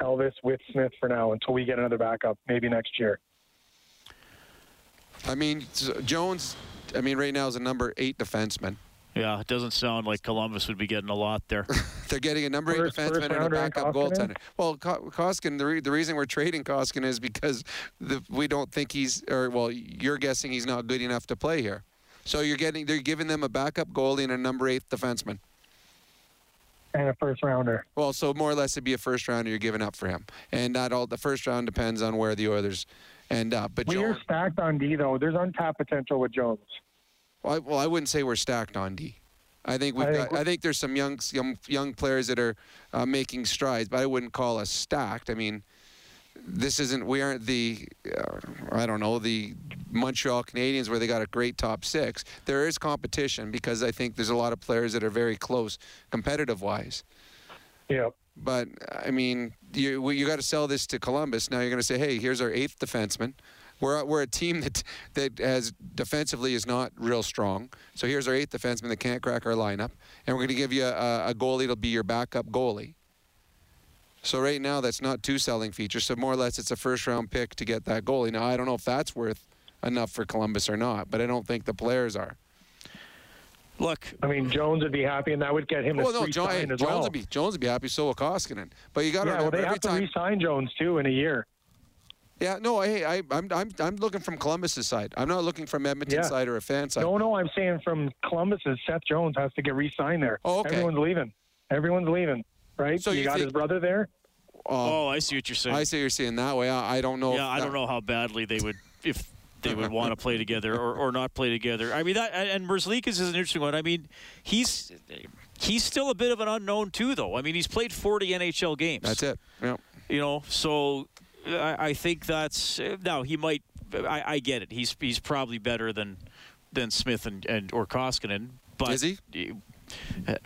Elvis with Smith for now until we get another backup, maybe next year. I mean, Jones, I mean, right now is a number eight defenseman. Yeah, it doesn't sound like Columbus would be getting a lot there. They're getting a number eight defenseman and a backup goaltender. Well, Koskinen, the, re- the reason we're trading Koskinen is because the, we don't think he's, or well, you're guessing he's not good enough to play here. So you're getting, they're giving them a backup goalie and a number eight defenseman. And a first rounder. Well, so more or less it'd be a first rounder you're giving up for him, and not all. The first round depends on where the Oilers end up. but we are stacked on D though. There's untapped potential with Jones. Well, I, well, I wouldn't say we're stacked on D. I think we've I got. Think I think there's some young young young players that are uh, making strides, but I wouldn't call us stacked. I mean, this isn't. We aren't the. Uh, I don't know the Montreal Canadiens where they got a great top six. There is competition because I think there's a lot of players that are very close, competitive wise. Yeah. But I mean, you you got to sell this to Columbus. Now you're going to say, hey, here's our eighth defenseman. We're, we're a team that that has defensively is not real strong. So here's our eighth defenseman that can't crack our lineup, and we're going to give you a, a goalie that'll be your backup goalie. So right now that's not two selling features. So more or less it's a first round pick to get that goalie. Now I don't know if that's worth enough for Columbus or not, but I don't think the players are. Look, I mean, Jones would be happy, and that would get him. Well, oh, no, John, as Jones well. would be Jones would be happy. So will Koskinen. But you got to yeah, well, they have time, to re-sign Jones too in a year. Yeah, no, I, I, I'm, I'm, I'm looking from Columbus's side. I'm not looking from Edmonton's Yeah. side or a fan side. No, no, I'm saying from Columbus's. Seth Jones has to get re-signed there. Oh, okay. Everyone's leaving. Everyone's leaving. Right? So you, you got think- his brother there. Oh. oh, I see what you're saying. I see you're saying that way. I, I don't know. Yeah, if I don't know how badly they would if they would want to play together or, or not play together. I mean that and Merzlikins is an interesting one. I mean, he's he's still a bit of an unknown too, though. I mean, he's played 40 NHL games. That's it. Yeah. You know, so I, I think that's uh, now he might. I, I get it. He's he's probably better than than Smith and, and or Koskinen. But Is he?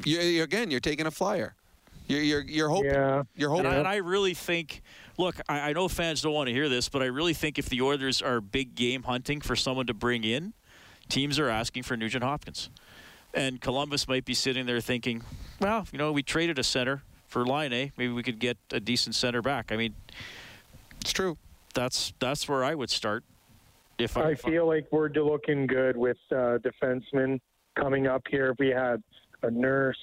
You're, you're- again, you're taking a flyer. You're you're, you're hoping. You're hoping. And I, and I really think, look, I, I know fans don't want to hear this, but I really think if the Oilers are big game hunting for someone to bring in, teams are asking for Nugent Hopkins. And Columbus might be sitting there thinking, well, you know, we traded a center for Laine. Maybe we could get a decent center back. I mean, it's true. That's that's where I would start. If I, I feel like we're looking good with uh, defensemen coming up here. If we had a Nurse,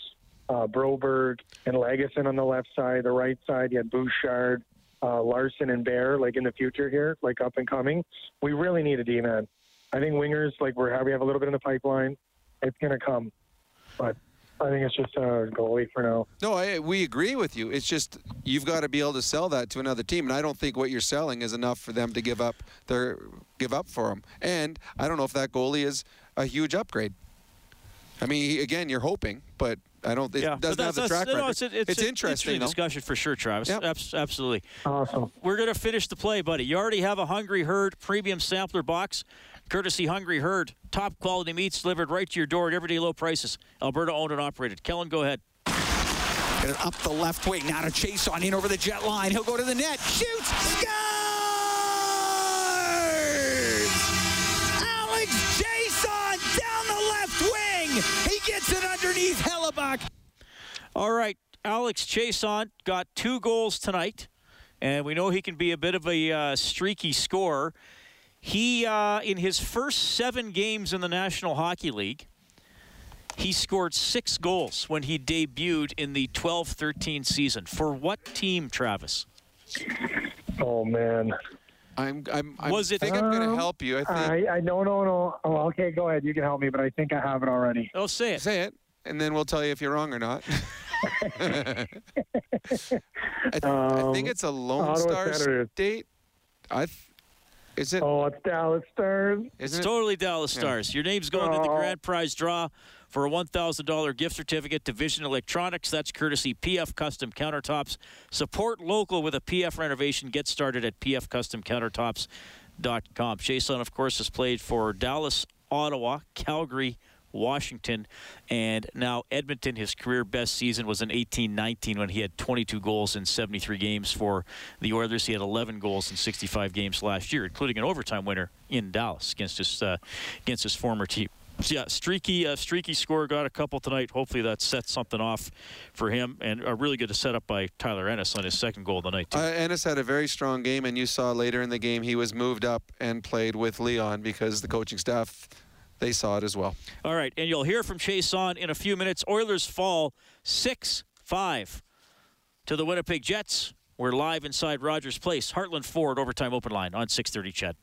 uh, Broberg, and Lagesson on the left side, the right side, you had Bouchard, uh, Larsson, and Bear, like in the future here, like up and coming. We really need a D man. I think wingers, like we're we have a little bit in the pipeline. It's going to come, but I think it's just uh, a goalie for now. No, I, we agree with you. It's just you've got to be able to sell that to another team, and I don't think what you're selling is enough for them to give up their give up for him. And I don't know if that goalie is a huge upgrade. I mean, he- again, you're hoping, but I don't. It yeah, but doesn't have the that's- track no, record. it's, it's, it's interesting. Interesting discussion for sure, Travis. Abs- absolutely. Awesome. We're going to finish the play, buddy. You already have a Hungry Herd premium sampler box, courtesy Hungry Herd. Top quality meats delivered right to your door at everyday low prices. Alberta owned and operated. Kellen, go ahead. Get it up the left wing. Now to Chiasson in over the jet line. He'll go to the net. Shoots. Scores! Alex Chiasson down the left wing. He gets it underneath Hellebuyck. All right, Alex Chiasson got two goals tonight, and we know he can be a bit of a uh, streaky scorer. He, uh, in his first seven games in the National Hockey League, he scored six goals when he debuted in the 12-13 season. For what team, Travis? Oh man. I'm. I'm. I Was it- think I'm going to Um, help you. I think. I, I no no no. Oh, okay, go ahead. You can help me, but I think I have it already. Oh, say it. Say it, and then we'll tell you if you're wrong or not. I, th- I Um, think it's a Lone Ottawa Star Senators. State. I. Th- is it? Oh, it's Dallas Stars. It's it? totally Dallas Yeah. Stars. Your name's going to the Oh. grand prize draw for a $1,000 gift certificate to Vision Electronics. That's courtesy PF Custom Countertops. Support local with a PF renovation. Get started at pfcustomcountertops.com. Chiasson, of course, has played for Dallas, Ottawa, Calgary, Washington, and now Edmonton. His career best season was in 18-19 when he had 22 goals in 73 games for the Oilers. He had 11 goals in 65 games last year, including an overtime winner in Dallas against his uh, against his former team. So yeah, streaky, uh, streaky score. Got a couple tonight. Hopefully that sets something off for him, and a really good setup by Tyler Ennis on his second goal of the night. Too. Uh, Ennis had a very strong game, and you saw later in the game he was moved up and played with Leon because the coaching staff they saw it as well. All right, and you'll hear from Chiasson in a few minutes. Oilers fall 6 5 to the Winnipeg Jets. We're live inside Rogers Place. Heartland Ford overtime open line on 630 CHED.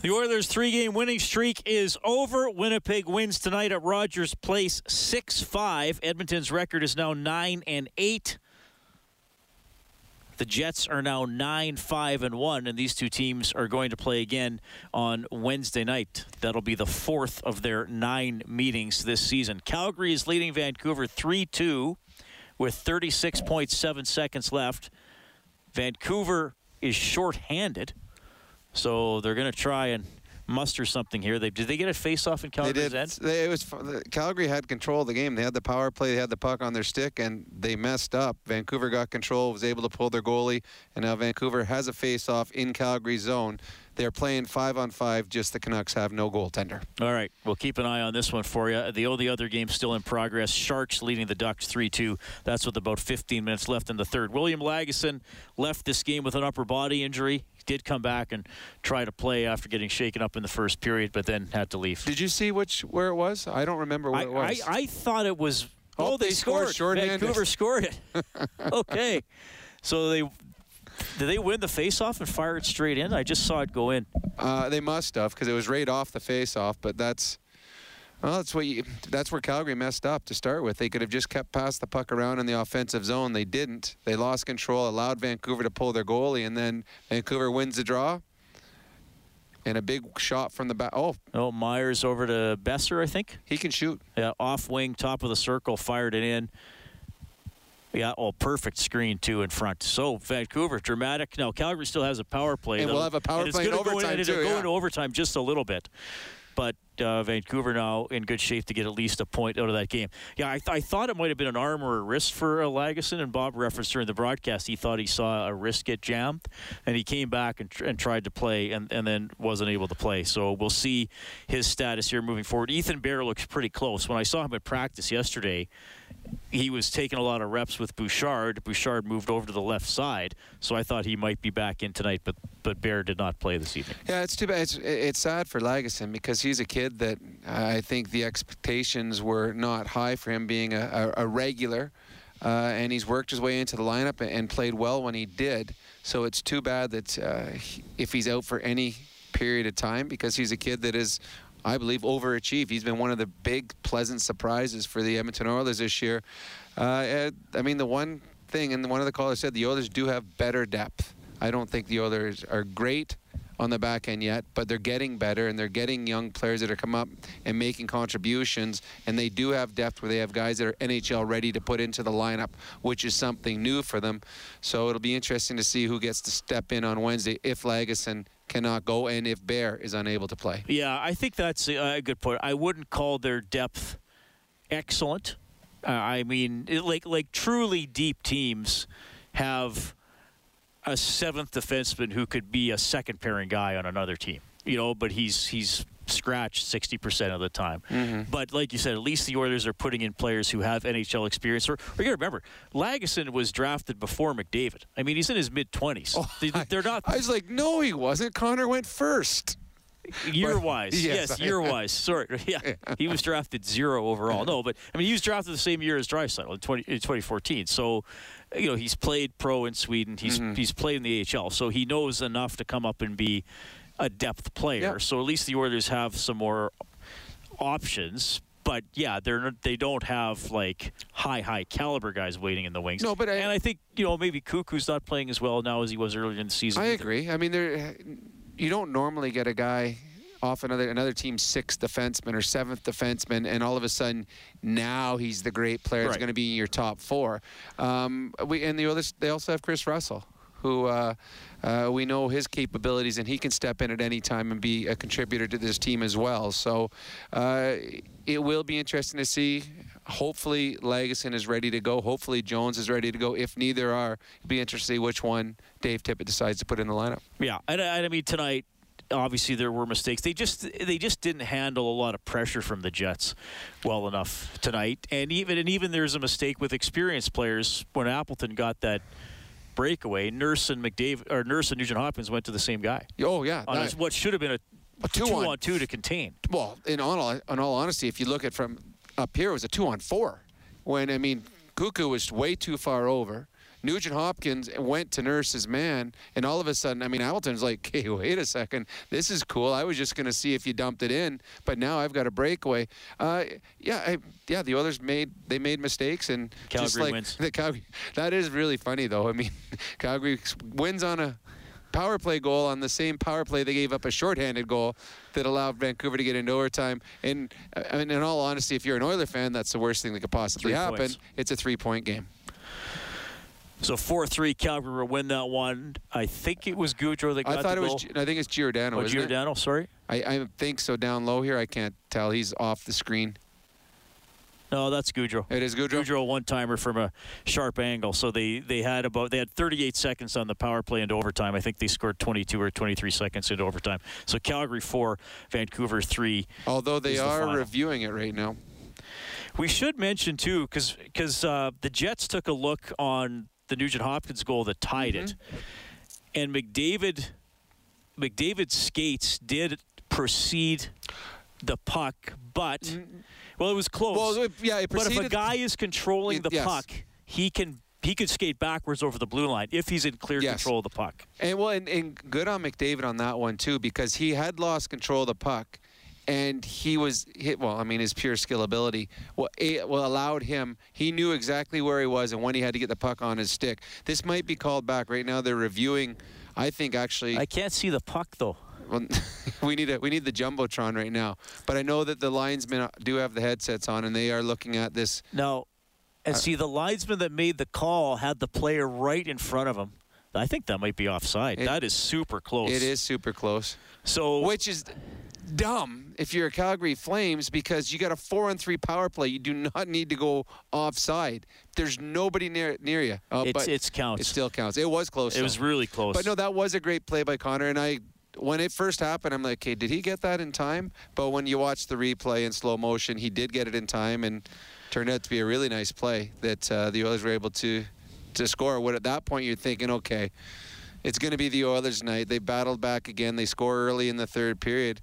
The Oilers' three game winning streak is over. Winnipeg wins tonight at Rogers Place 6 5. Edmonton's record is now 9 and 8. The Jets are now 9 5 and 1, and these two teams are going to play again on Wednesday night. That'll be the fourth of their nine meetings this season. Calgary is leading Vancouver 3 2 with 36.7 seconds left. Vancouver is shorthanded, so they're going to try and muster something here. They, did they get a face-off in They Calgary's did. end? They, it was Calgary had control of the game. They had the power play. They had the puck on their stick, and they messed up. Vancouver got control, was able to pull their goalie, and now Vancouver has a face-off in Calgary's zone. They're playing five on five. Just the Canucks have no goaltender. All right, we'll keep an eye on this one for you. The only other game still in progress. Sharks leading the Ducks 3-2. That's with about 15 minutes left in the third. William Lagesson left this game with an upper body injury. Did come back and try to play after getting shaken up in the first period, but then had to leave. Did you see which where it was? I don't remember where I, it was. I, I thought it was. Oh, Oh, they, they scored scored. Vancouver scored it. okay, so they did they win the face-off and fire it straight in? I just saw it go in. Uh, they must have because it was right off the face-off. But that's well, that's what you, that's where Calgary messed up to start with. They could have just kept past the puck around in the offensive zone. They didn't. They lost control, allowed Vancouver to pull their goalie, and then Vancouver wins the draw. and a big shot from the back. Oh, Oh, Myers over to Besser, I think. he can shoot. Yeah, off wing, top of the circle, fired it in. Yeah, oh, perfect screen too in front. So Vancouver, dramatic. Now Calgary still has a power play. And we'll have a power play in go overtime, and it'll too, go yeah. into overtime just a little bit, but uh, Vancouver now in good shape to get at least a point out of that game. Yeah, I, th- I thought it might have been an arm or a wrist for uh, Lagesson, and Bob referenced during the broadcast he thought he saw a wrist get jammed, and he came back and, tr- and tried to play, and, and then wasn't able to play. So we'll see his status here moving forward. Ethan Bear looks pretty close. When I saw him at practice yesterday, he was taking a lot of reps with Bouchard. Bouchard moved over to the left side, so I thought he might be back in tonight, but but Bear did not play this evening. Yeah, it's too bad. It's, it's sad for Lagesson because he's a kid that I think the expectations were not high for him being a, a, a regular, uh, and he's worked his way into the lineup and, and played well when he did. So it's too bad that uh, he, if he's out for any period of time because he's a kid that is. I believe overachieved. He's been one of the big, pleasant surprises for the Edmonton Oilers this year. Uh, I mean, the one thing, and one of the callers said, the Oilers do have better depth. I don't think the Oilers are great on the back end yet, but they're getting better and they're getting young players that are come up and making contributions. And they do have depth where they have guys that are NHL ready to put into the lineup, which is something new for them. So it'll be interesting to see who gets to step in on Wednesday if Lagesson cannot go and if Bear is unable to play. Yeah, I think that's a, good point. I wouldn't call their depth excellent. Uh, I mean, it, like like truly deep teams have a seventh defenseman who could be a second pairing guy on another team. You know, but he's he's scratched 60% of the time. Mm-hmm. But like you said, at least the Oilers are putting in players who have NHL experience. Or, or you remember, Lagesson was drafted before McDavid. I mean, he's in his mid 20s. Oh, they're not I was like, no, he wasn't. Connor went first. Year wise. Yes, Yes, year wise. Sorry. Yeah. He was drafted zero overall. No, but I mean, he was drafted the same year as Draisaitl in, 20, in 2014. So, you know, he's played pro in Sweden. He's Mm-hmm. he's played in the AHL. So he knows enough to come up and be a depth player. So at least the Oilers have some more options. But yeah, they're they don't have like high high caliber guys waiting in the wings. No, but I- and I think you know maybe Koekkoek's not playing as well now as he was earlier in the season. I either. agree. I mean, there, you don't normally get a guy off another another team's sixth defenseman or seventh defenseman, and all of a sudden now he's the great player that's Right. going to be in your top four. Um, we and the others, they also have Chris Russell, who uh, uh, we know his capabilities, and he can step in at any time and be a contributor to this team as well. So uh, it will be interesting to see. Hopefully, Lagesson is ready to go. Hopefully, Jones is ready to go. If neither are, be interesting to see which one Dave Tippett decides to put in the lineup. Yeah, and, I- and I mean tonight, obviously there were mistakes. They just they just didn't handle a lot of pressure from the Jets well enough tonight. And even and even there's a mistake with experienced players when Appleton got that breakaway. Nurse and McDavid or Nurse and Nugent Hopkins went to the same guy. Oh yeah, on what should have been a, A two, two-on- on two to contain. Well, in all in all honesty, if you look at from up here, it was a two on four. When I mean, Koekkoek was way too far over. Nugent Hopkins went to nurse his man, and all of a sudden, I mean, Hamilton's like, "Hey, wait a second, this is cool. I was just going to see if you dumped it in, but now I've got a breakaway." Uh, yeah, I, yeah, the others made they made mistakes, and just like wins. The Calgary, that is really funny, though. I mean, Calgary wins on a power play goal on the same power play they gave up a shorthanded goal that allowed Vancouver to get into overtime. And I mean, in all honesty, if you're an Oiler fan, that's the worst thing that could possibly Three happen. points. It's a three-point game. So four three, Calgary will win that one. I think it was Gaudreau that got I thought the it was. goal. Gi- I think it's Giordano. Oh, isn't it? Giordano, sorry. I, I think so. Down low here, I can't tell. He's off the screen. No, that's Gaudreau. It is Gaudreau. Gaudreau one timer from a sharp angle. So they they had about they had 38 seconds on the power play into overtime. I think they scored 22 or 23 seconds into overtime. So Calgary four, Vancouver three. Although they the are final. reviewing it right now. We should mention too, because uh, the Jets took a look on the Nugent Hopkins goal that tied it, Mm-hmm. and McDavid, McDavid's skates did precede the puck, but well, it was close. Well, it- yeah, it but if a guy is controlling It- the yes. puck, he can he could skate backwards over the blue line if he's in clear Yes. control of the puck. And well, and, and good on McDavid on that one too, because he had lost control of the puck, and he was hit. Well, I mean, his pure skill ability well, it, well allowed him. He knew exactly where he was and when he had to get the puck on his stick. This might be called back right now. They're reviewing. I think actually. I can't see the puck though. Well, we need a we need the jumbotron right now. But I know that the linesmen do have the headsets on, and they are looking at this. No, and Uh, see the linesman that made the call had the player right in front of him. I think that might be offside. It- that is super close. It is super close. So which is dumb if you're a Calgary Flames because you got a four on three power play. You do not need to go offside. There's nobody near near you. Uh, It's- but it's counts. It still counts. It was close. It though. was really close. But no, that was a great play by Connor. And I, when it first happened, I'm like, okay, did he get that in time? But when you watch the replay in slow motion, he did get it in time, and turned out to be a really nice play that uh, the Oilers were able to to score. What at that point you're thinking, okay, it's going to be the Oilers' night. They battled back again. They score early in the third period,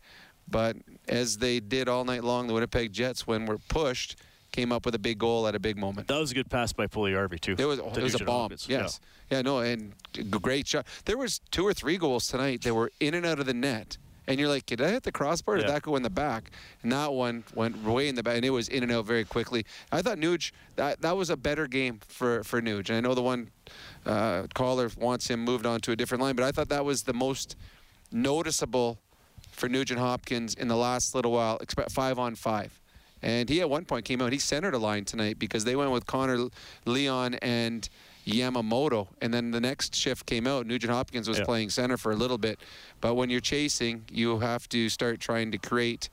but as they did all night long, the Winnipeg Jets, when we're pushed, came up with a big goal at a big moment. That was a good pass by Puljujarvi too. It was it was a bomb. Yes. Yeah. No. And great shot. There was two or three goals tonight that were in and out of the net, and you're like, did I hit the crossbar? Or Did that go in the back? And that one went way in the back, and it was in and out very quickly. I thought Nuge that that was a better game for for Nuge. And I know the one uh, caller wants him moved on to a different line, but I thought that was the most noticeable for Nugent Hopkins in the last little while, expect five on five. And he at one point came out, he centered a line tonight because they went with Connor Leon and Yamamoto. And then the next shift came out. Nugent Hopkins was Yeah. playing center for a little bit. But when you're chasing, you have to start trying to create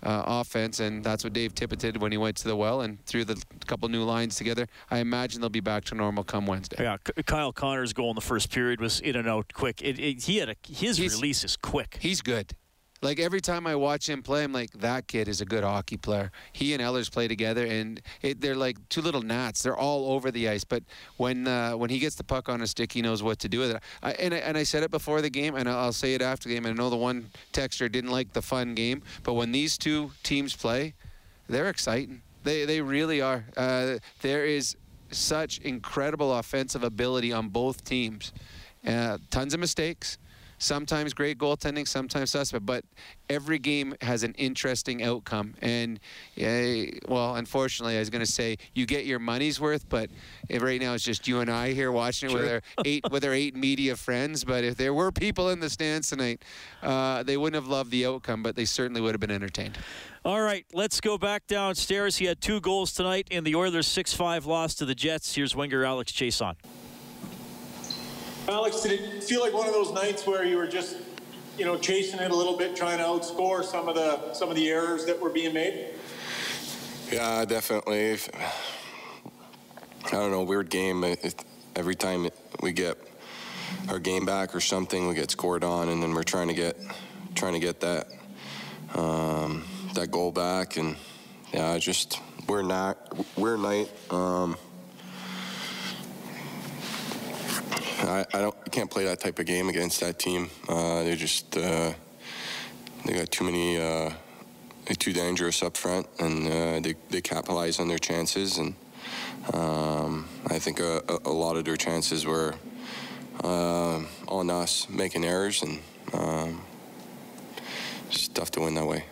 uh, offense. And that's what Dave Tippett did when he went to the well and threw the couple new lines together. I imagine they'll be back to normal come Wednesday. Yeah, Kyle Connor's goal in the first period was in and out quick. It, it, he had a his He's- release is quick. He's good. Like every time I watch him play, I'm like, that kid is a good hockey player. He and Ehlers play together, and it, they're like two little gnats. They're all over the ice. But when uh, when he gets the puck on a stick, he knows what to do with it. I, and, I, and I said it before the game, and I'll say it after the game. And I know the one texter didn't like the fun game, but when these two teams play, they're exciting. They they really are. Uh, there is such incredible offensive ability on both teams. Uh, tons of mistakes. Sometimes great goaltending, sometimes suspect, but every game has an interesting outcome. And uh, well, unfortunately, I was going to say you get your money's worth, but if right now it's just you and I here watching it with our eight with our eight media friends. But if there were people in the stands tonight, uh, they wouldn't have loved the outcome, but they certainly would have been entertained. All right, let's go back downstairs. He had two goals tonight in the Oilers' 6-5 loss to the Jets. Here's winger Alex Chiasson. Alex, did it feel like one of those nights where you were just, you know, chasing it a little bit, trying to outscore some of the some of the errors that were being made? Yeah, definitely. I don't know, weird game. Every time we get our game back or something, we get scored on, and then we're trying to get trying to get that um, that goal back, and yeah, just we're not we're night. Um, I, I don't I can't play that type of game against that team. Uh, they just uh, they got too many. Uh, too dangerous up front, and uh, they, they capitalize on their chances. And um, I think a, a, lot of their chances were uh, on us making errors, and um, it's tough to win that way.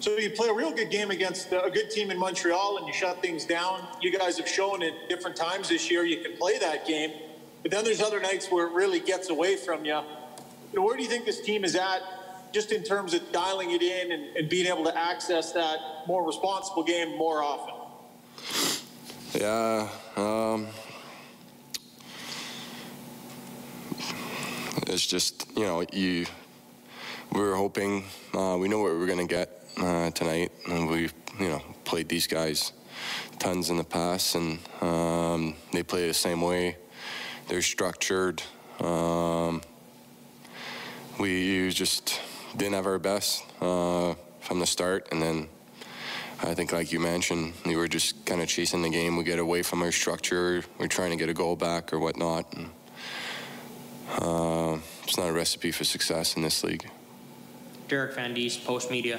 So you play a real good game against a good team in Montreal, and you shut things down. You guys have shown at different times this year you can play that game, but then there's other nights where it really gets away from you. you know, where do you think this team is at, just in terms of dialing it in and, and being able to access that more responsible game more often? Yeah. Um, it's just you know you. We were hoping uh, we know what we were going to get uh, tonight, and we've, you know played these guys tons in the past, and um, they play the same way. They're structured. Um, we just didn't have our best uh, from the start, and then I think, like you mentioned, we were just kind of chasing the game. We get away from our structure. We're trying to get a goal back or whatnot. And, uh, it's not a recipe for success in this league. Derek Van Diest, Post Media.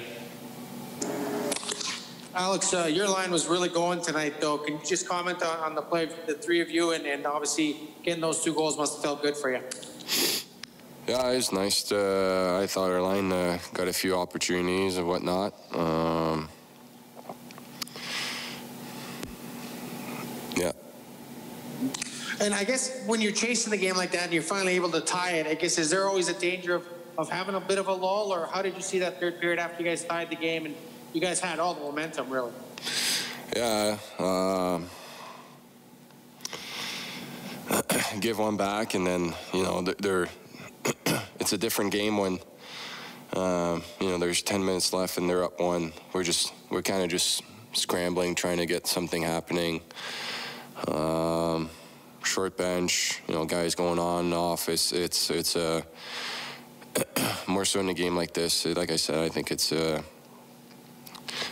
Alex, uh, your line was really going tonight, though. Can you just comment on, on the play of the three of you, and, and obviously getting those two goals must have felt good for you. Yeah, it was nice. To, I thought our line uh, got a few opportunities and whatnot. Um, yeah. And I guess when you're chasing the game like that and you're finally able to tie it, I guess is there always a danger of, of having a bit of a lull, or how did you see that third period after you guys tied the game and you guys had all the momentum, really? Yeah. Um, give one back, and then you know they're. it's a different game when um, you know there's 10 minutes left and they're up one. We're just we're kind of just scrambling, trying to get something happening. Um, short bench, you know, guys going on and off. It's it's it's a more so in a game like this. Like I said, I think it's a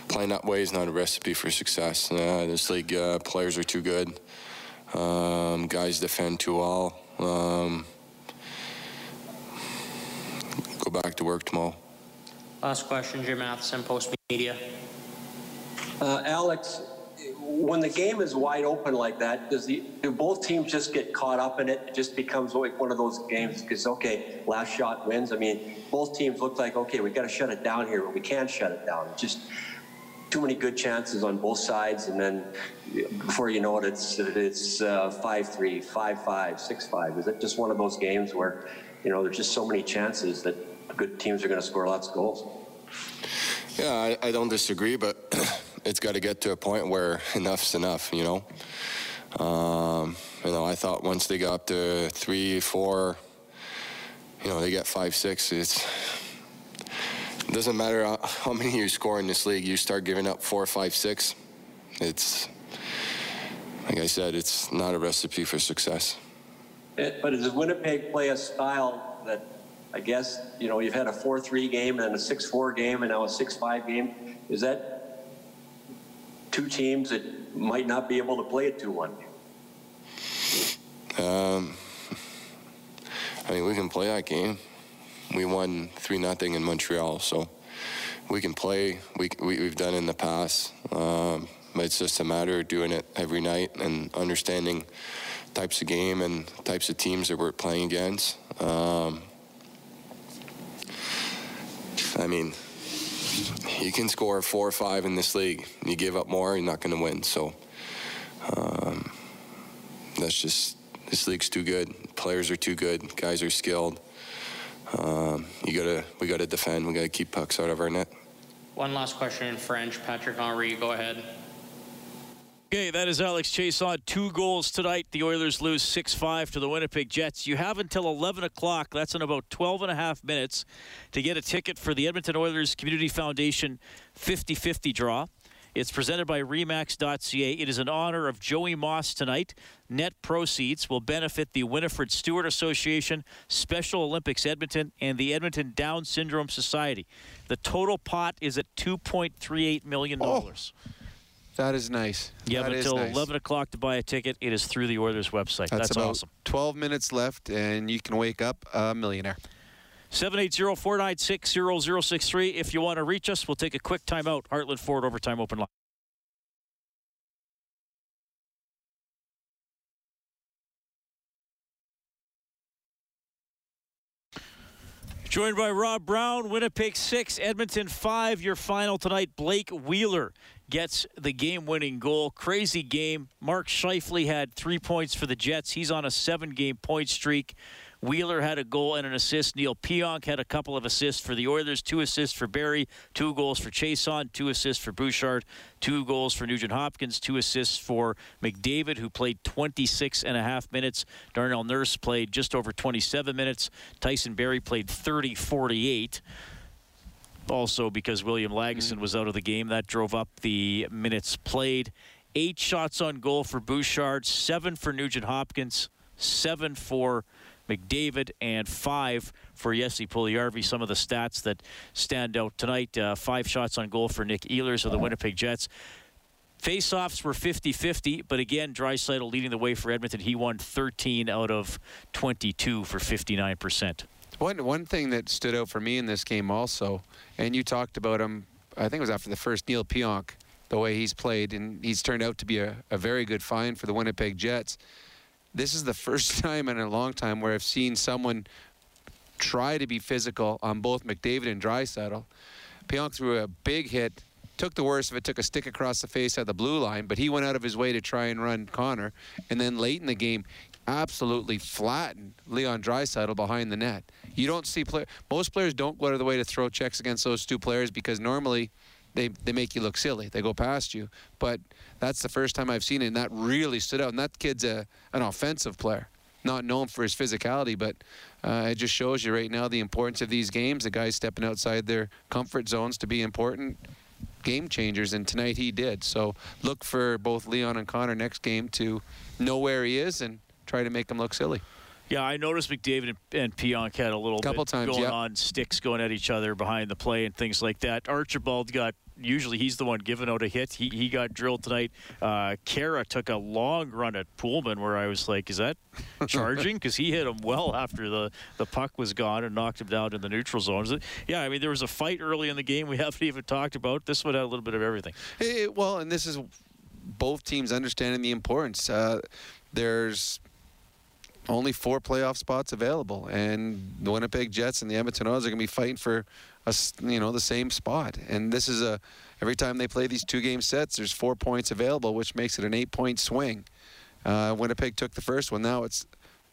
playing that way is not a recipe for success. Uh, this league uh, players are too good. Um, guys defend too well. Um, go back to work tomorrow. Last question, Jim Matheson, Post Media. Uh, Alex, when the game is wide open like that, does the do both teams just get caught up in it? It just becomes like one of those games because okay, last shot wins. I mean, both teams look like okay, we got to shut it down here, but we can't shut it down. just too many good chances on both sides, and then before you know it, it's it's uh, five three, five five, six five. Is it just one of those games where you know there's just so many chances that good teams are going to score lots of goals? Yeah, I, I don't disagree, but it's got to get to a point where enough's enough. You know, um, you know, I thought once they got up to three, four, you know, they get five, six. It's it doesn't matter how, many you score in this league. You start giving up four, five, six. It's like I said, it's not a recipe for success. It, but does Winnipeg play a style that I guess you know you've had a four-three game and a six-four game and now a six-five game? Is that two teams that might not be able to play a two-one? Um, I mean, we can play that game we won three nothing in Montreal, so we can play. We, we have done in the past. Um, it's just a matter of doing it every night and understanding types of game and types of teams that we're playing against. Um, I mean, you can score four or five in this league. You give up more, you're not going to win. So um, that's just this league's too good. Players are too good. Guys are skilled. Um, you gotta, we gotta defend. We gotta keep pucks out of our net. One last question in French. Patrick Henry, go ahead. Okay, that is Alex Chiasson. Two goals tonight. The Oilers lose 6 5 to the Winnipeg Jets. You have until 11 o'clock, that's in about 12 and a half minutes, to get a ticket for the Edmonton Oilers Community Foundation 50 50 draw. It's presented by Remax.ca. It is in honor of Joey Moss tonight. Net proceeds will benefit the Winifred Stewart Association, Special Olympics Edmonton, and the Edmonton Down Syndrome Society. The total pot is at $2.38 million. Oh, that is nice. You have until nice. 11 o'clock to buy a ticket. It is through the Oilers website. That's, That's about awesome. 12 minutes left, and you can wake up a millionaire. 780-496-0063. If you want to reach us, we'll take a quick timeout. Heartland Ford Overtime Open Line. Joined by Rob Brown, Winnipeg 6, Edmonton 5. Your final tonight, Blake Wheeler gets the game winning goal. Crazy game. Mark Scheifele had three points for the Jets. He's on a seven game point streak. Wheeler had a goal and an assist. Neal Pionk had a couple of assists for the Oilers, two assists for Barrie, two goals for Chiasson, two assists for Bouchard, two goals for Nugent Hopkins, two assists for McDavid, who played 26 and a half minutes. Darnell Nurse played just over 27 minutes. Tyson Barrie played 30 48 also because William Lagesson mm-hmm. was out of the game. That drove up the minutes played. Eight shots on goal for Bouchard, seven for Nugent Hopkins, seven for McDavid, and five for Jesse Puljujarvi. Some of the stats that stand out tonight uh, five shots on goal for Nick Ehlers of the Winnipeg Jets. Face-offs were 50-50, but again, Draisaitl leading the way for Edmonton. He won 13 out of 22 for 59%. One one thing that stood out for me in this game also, and you talked about him, I think it was after the first Neal Pionk, the way he's played, and he's turned out to be a, a very good find for the Winnipeg Jets this is the first time in a long time where I've seen someone try to be physical on both McDavid and Draisaitl. Pionk threw a big hit, took the worst of it, took a stick across the face at the blue line, but he went out of his way to try and run Connor. And then late in the game, absolutely flattened Leon Draisaitl behind the net. You don't see play. Most players don't go out of the way to throw checks against those two players because normally they, they make you look silly. They go past you. But that's the first time I've seen it, and that really stood out. And that kid's a, an offensive player, not known for his physicality, but uh, it just shows you right now the importance of these games. The guys stepping outside their comfort zones to be important game changers, and tonight he did. So look for both Leon and Connor next game to know where he is and try to make him look silly. Yeah, I noticed McDavid and, and Pionk had a little Couple bit times, going yeah. on, sticks going at each other behind the play and things like that. Archibald got usually he's the one giving out a hit. He he got drilled tonight. Uh, Khaira took a long run at Poolman where I was like, is that charging? Because he hit him well after the the puck was gone and knocked him down in the neutral zone. Yeah, I mean there was a fight early in the game we haven't even talked about. This one had a little bit of everything. Eh, well, and this is both teams understanding the importance. Uh, there's only four playoff spots available, and the Winnipeg Jets and the Edmonton Oilers are going to be fighting for us, you know, the same spot. And this is a every time they play these two game sets, there's four points available, which makes it an eight point swing. Uh, Winnipeg took the first one. Now it's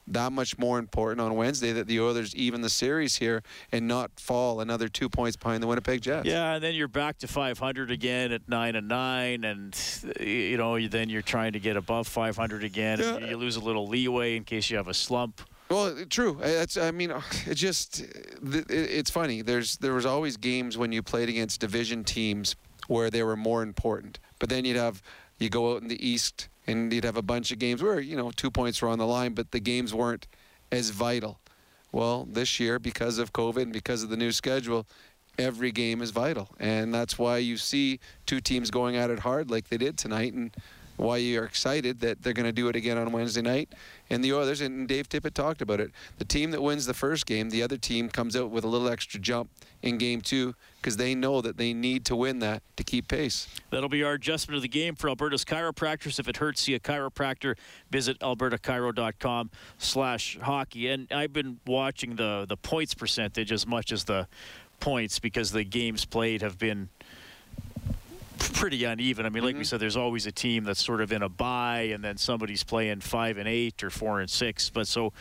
that much more important on Wednesday that the Oilers even the series here and not fall another two points behind the Winnipeg Jets. Yeah, and then you're back to 500 again at nine and nine, and you know then you're trying to get above 500 again. and You lose a little leeway in case you have a slump. Well, true. That's. I mean, it just. It's funny. There's there was always games when you played against division teams where they were more important, but then you'd have you go out in the East and you'd have a bunch of games where you know two points were on the line, but the games weren't as vital. Well, this year because of COVID and because of the new schedule. Every game is vital, and that's why you see two teams going at it hard like they did tonight, and why you're excited that they're going to do it again on Wednesday night. And the Oilers, and Dave Tippett talked about it, the team that wins the first game, the other team comes out with a little extra jump in game two because they know that they need to win that to keep pace. That'll be our adjustment of the game for Alberta's chiropractors. If it hurts, see a chiropractor. Visit albertachiro.com slash hockey. And I've been watching the, the points percentage as much as the points because the games played have been pretty uneven. I mean, like we said, there's always a team that's sort of in a bye, and then somebody's playing five and eight or four and six. But so,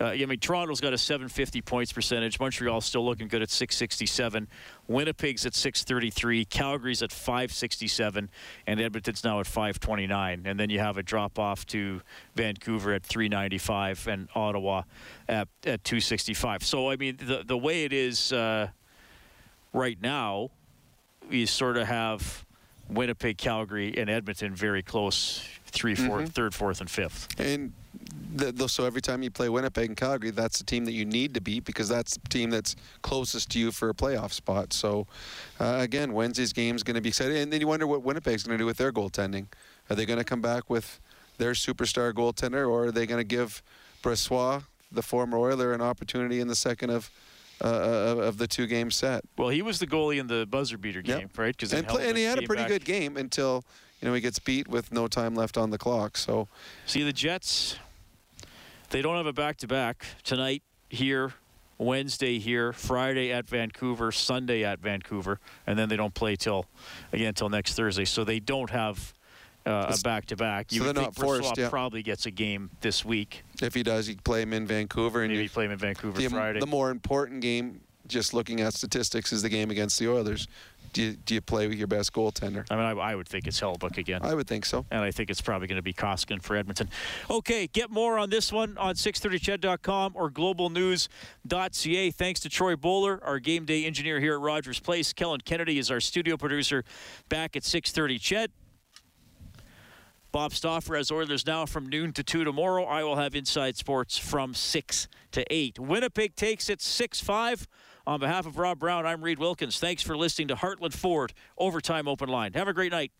uh, I mean, Toronto's got a 750 points percentage. Montreal's still looking good at 667. Winnipeg's at 633. Calgary's at 567, and Edmonton's now at 529. And then you have a drop off to Vancouver at 395 and Ottawa at, at 265. So, I mean, the the way it is uh, right now, you sort of have Winnipeg, Calgary, and Edmonton very close, 3 fourth, Mhm. third, fourth, and fifth. And the, the, so every time you play Winnipeg and Calgary, that's the team that you need to beat because that's the team that's closest to you for a playoff spot. So, uh, again, Wednesday's game is going to be exciting. And then you wonder what Winnipeg's going to do with their goaltending. Are they going to come back with their superstar goaltender, or are they going to give Brossoit, the former Oiler, an opportunity in the second of uh, of of the two game set? Well, he was the goalie in the buzzer beater game, right? Because And, play, and he had a pretty good game until you know he gets beat with no time left on the clock. So See, the Jets, they don't have a back to back tonight here, Wednesday here, Friday at Vancouver, Sunday at Vancouver, and then they don't play till, again, till next Thursday. So they don't have uh, a back to back. You so would think forced, yeah. probably gets a game this week. If he does, you play him in Vancouver, and Maybe you play him in Vancouver the, Friday. The more important game, just looking at statistics, is the game against the Oilers. Do you, do you play with your best goaltender? I mean, I, I would think it's Hellebuyck again. I would think so. And I think it's probably going to be Koskinen for Edmonton. Okay, get more on this one on 630ched.com or globalnews.ca. Thanks to Troy Bowler, our game day engineer here at Rogers Place. Kellen Kennedy is our studio producer back at 630 CHED. Bob Stauffer has Oilers now from noon to 2 tomorrow. I will have Inside Sports from 6 to 8. Winnipeg takes it 6 5. On behalf of Rob Brown, I'm Reid Wilkins. Thanks for listening to Heartland Ford Overtime Open Line. Have a great night.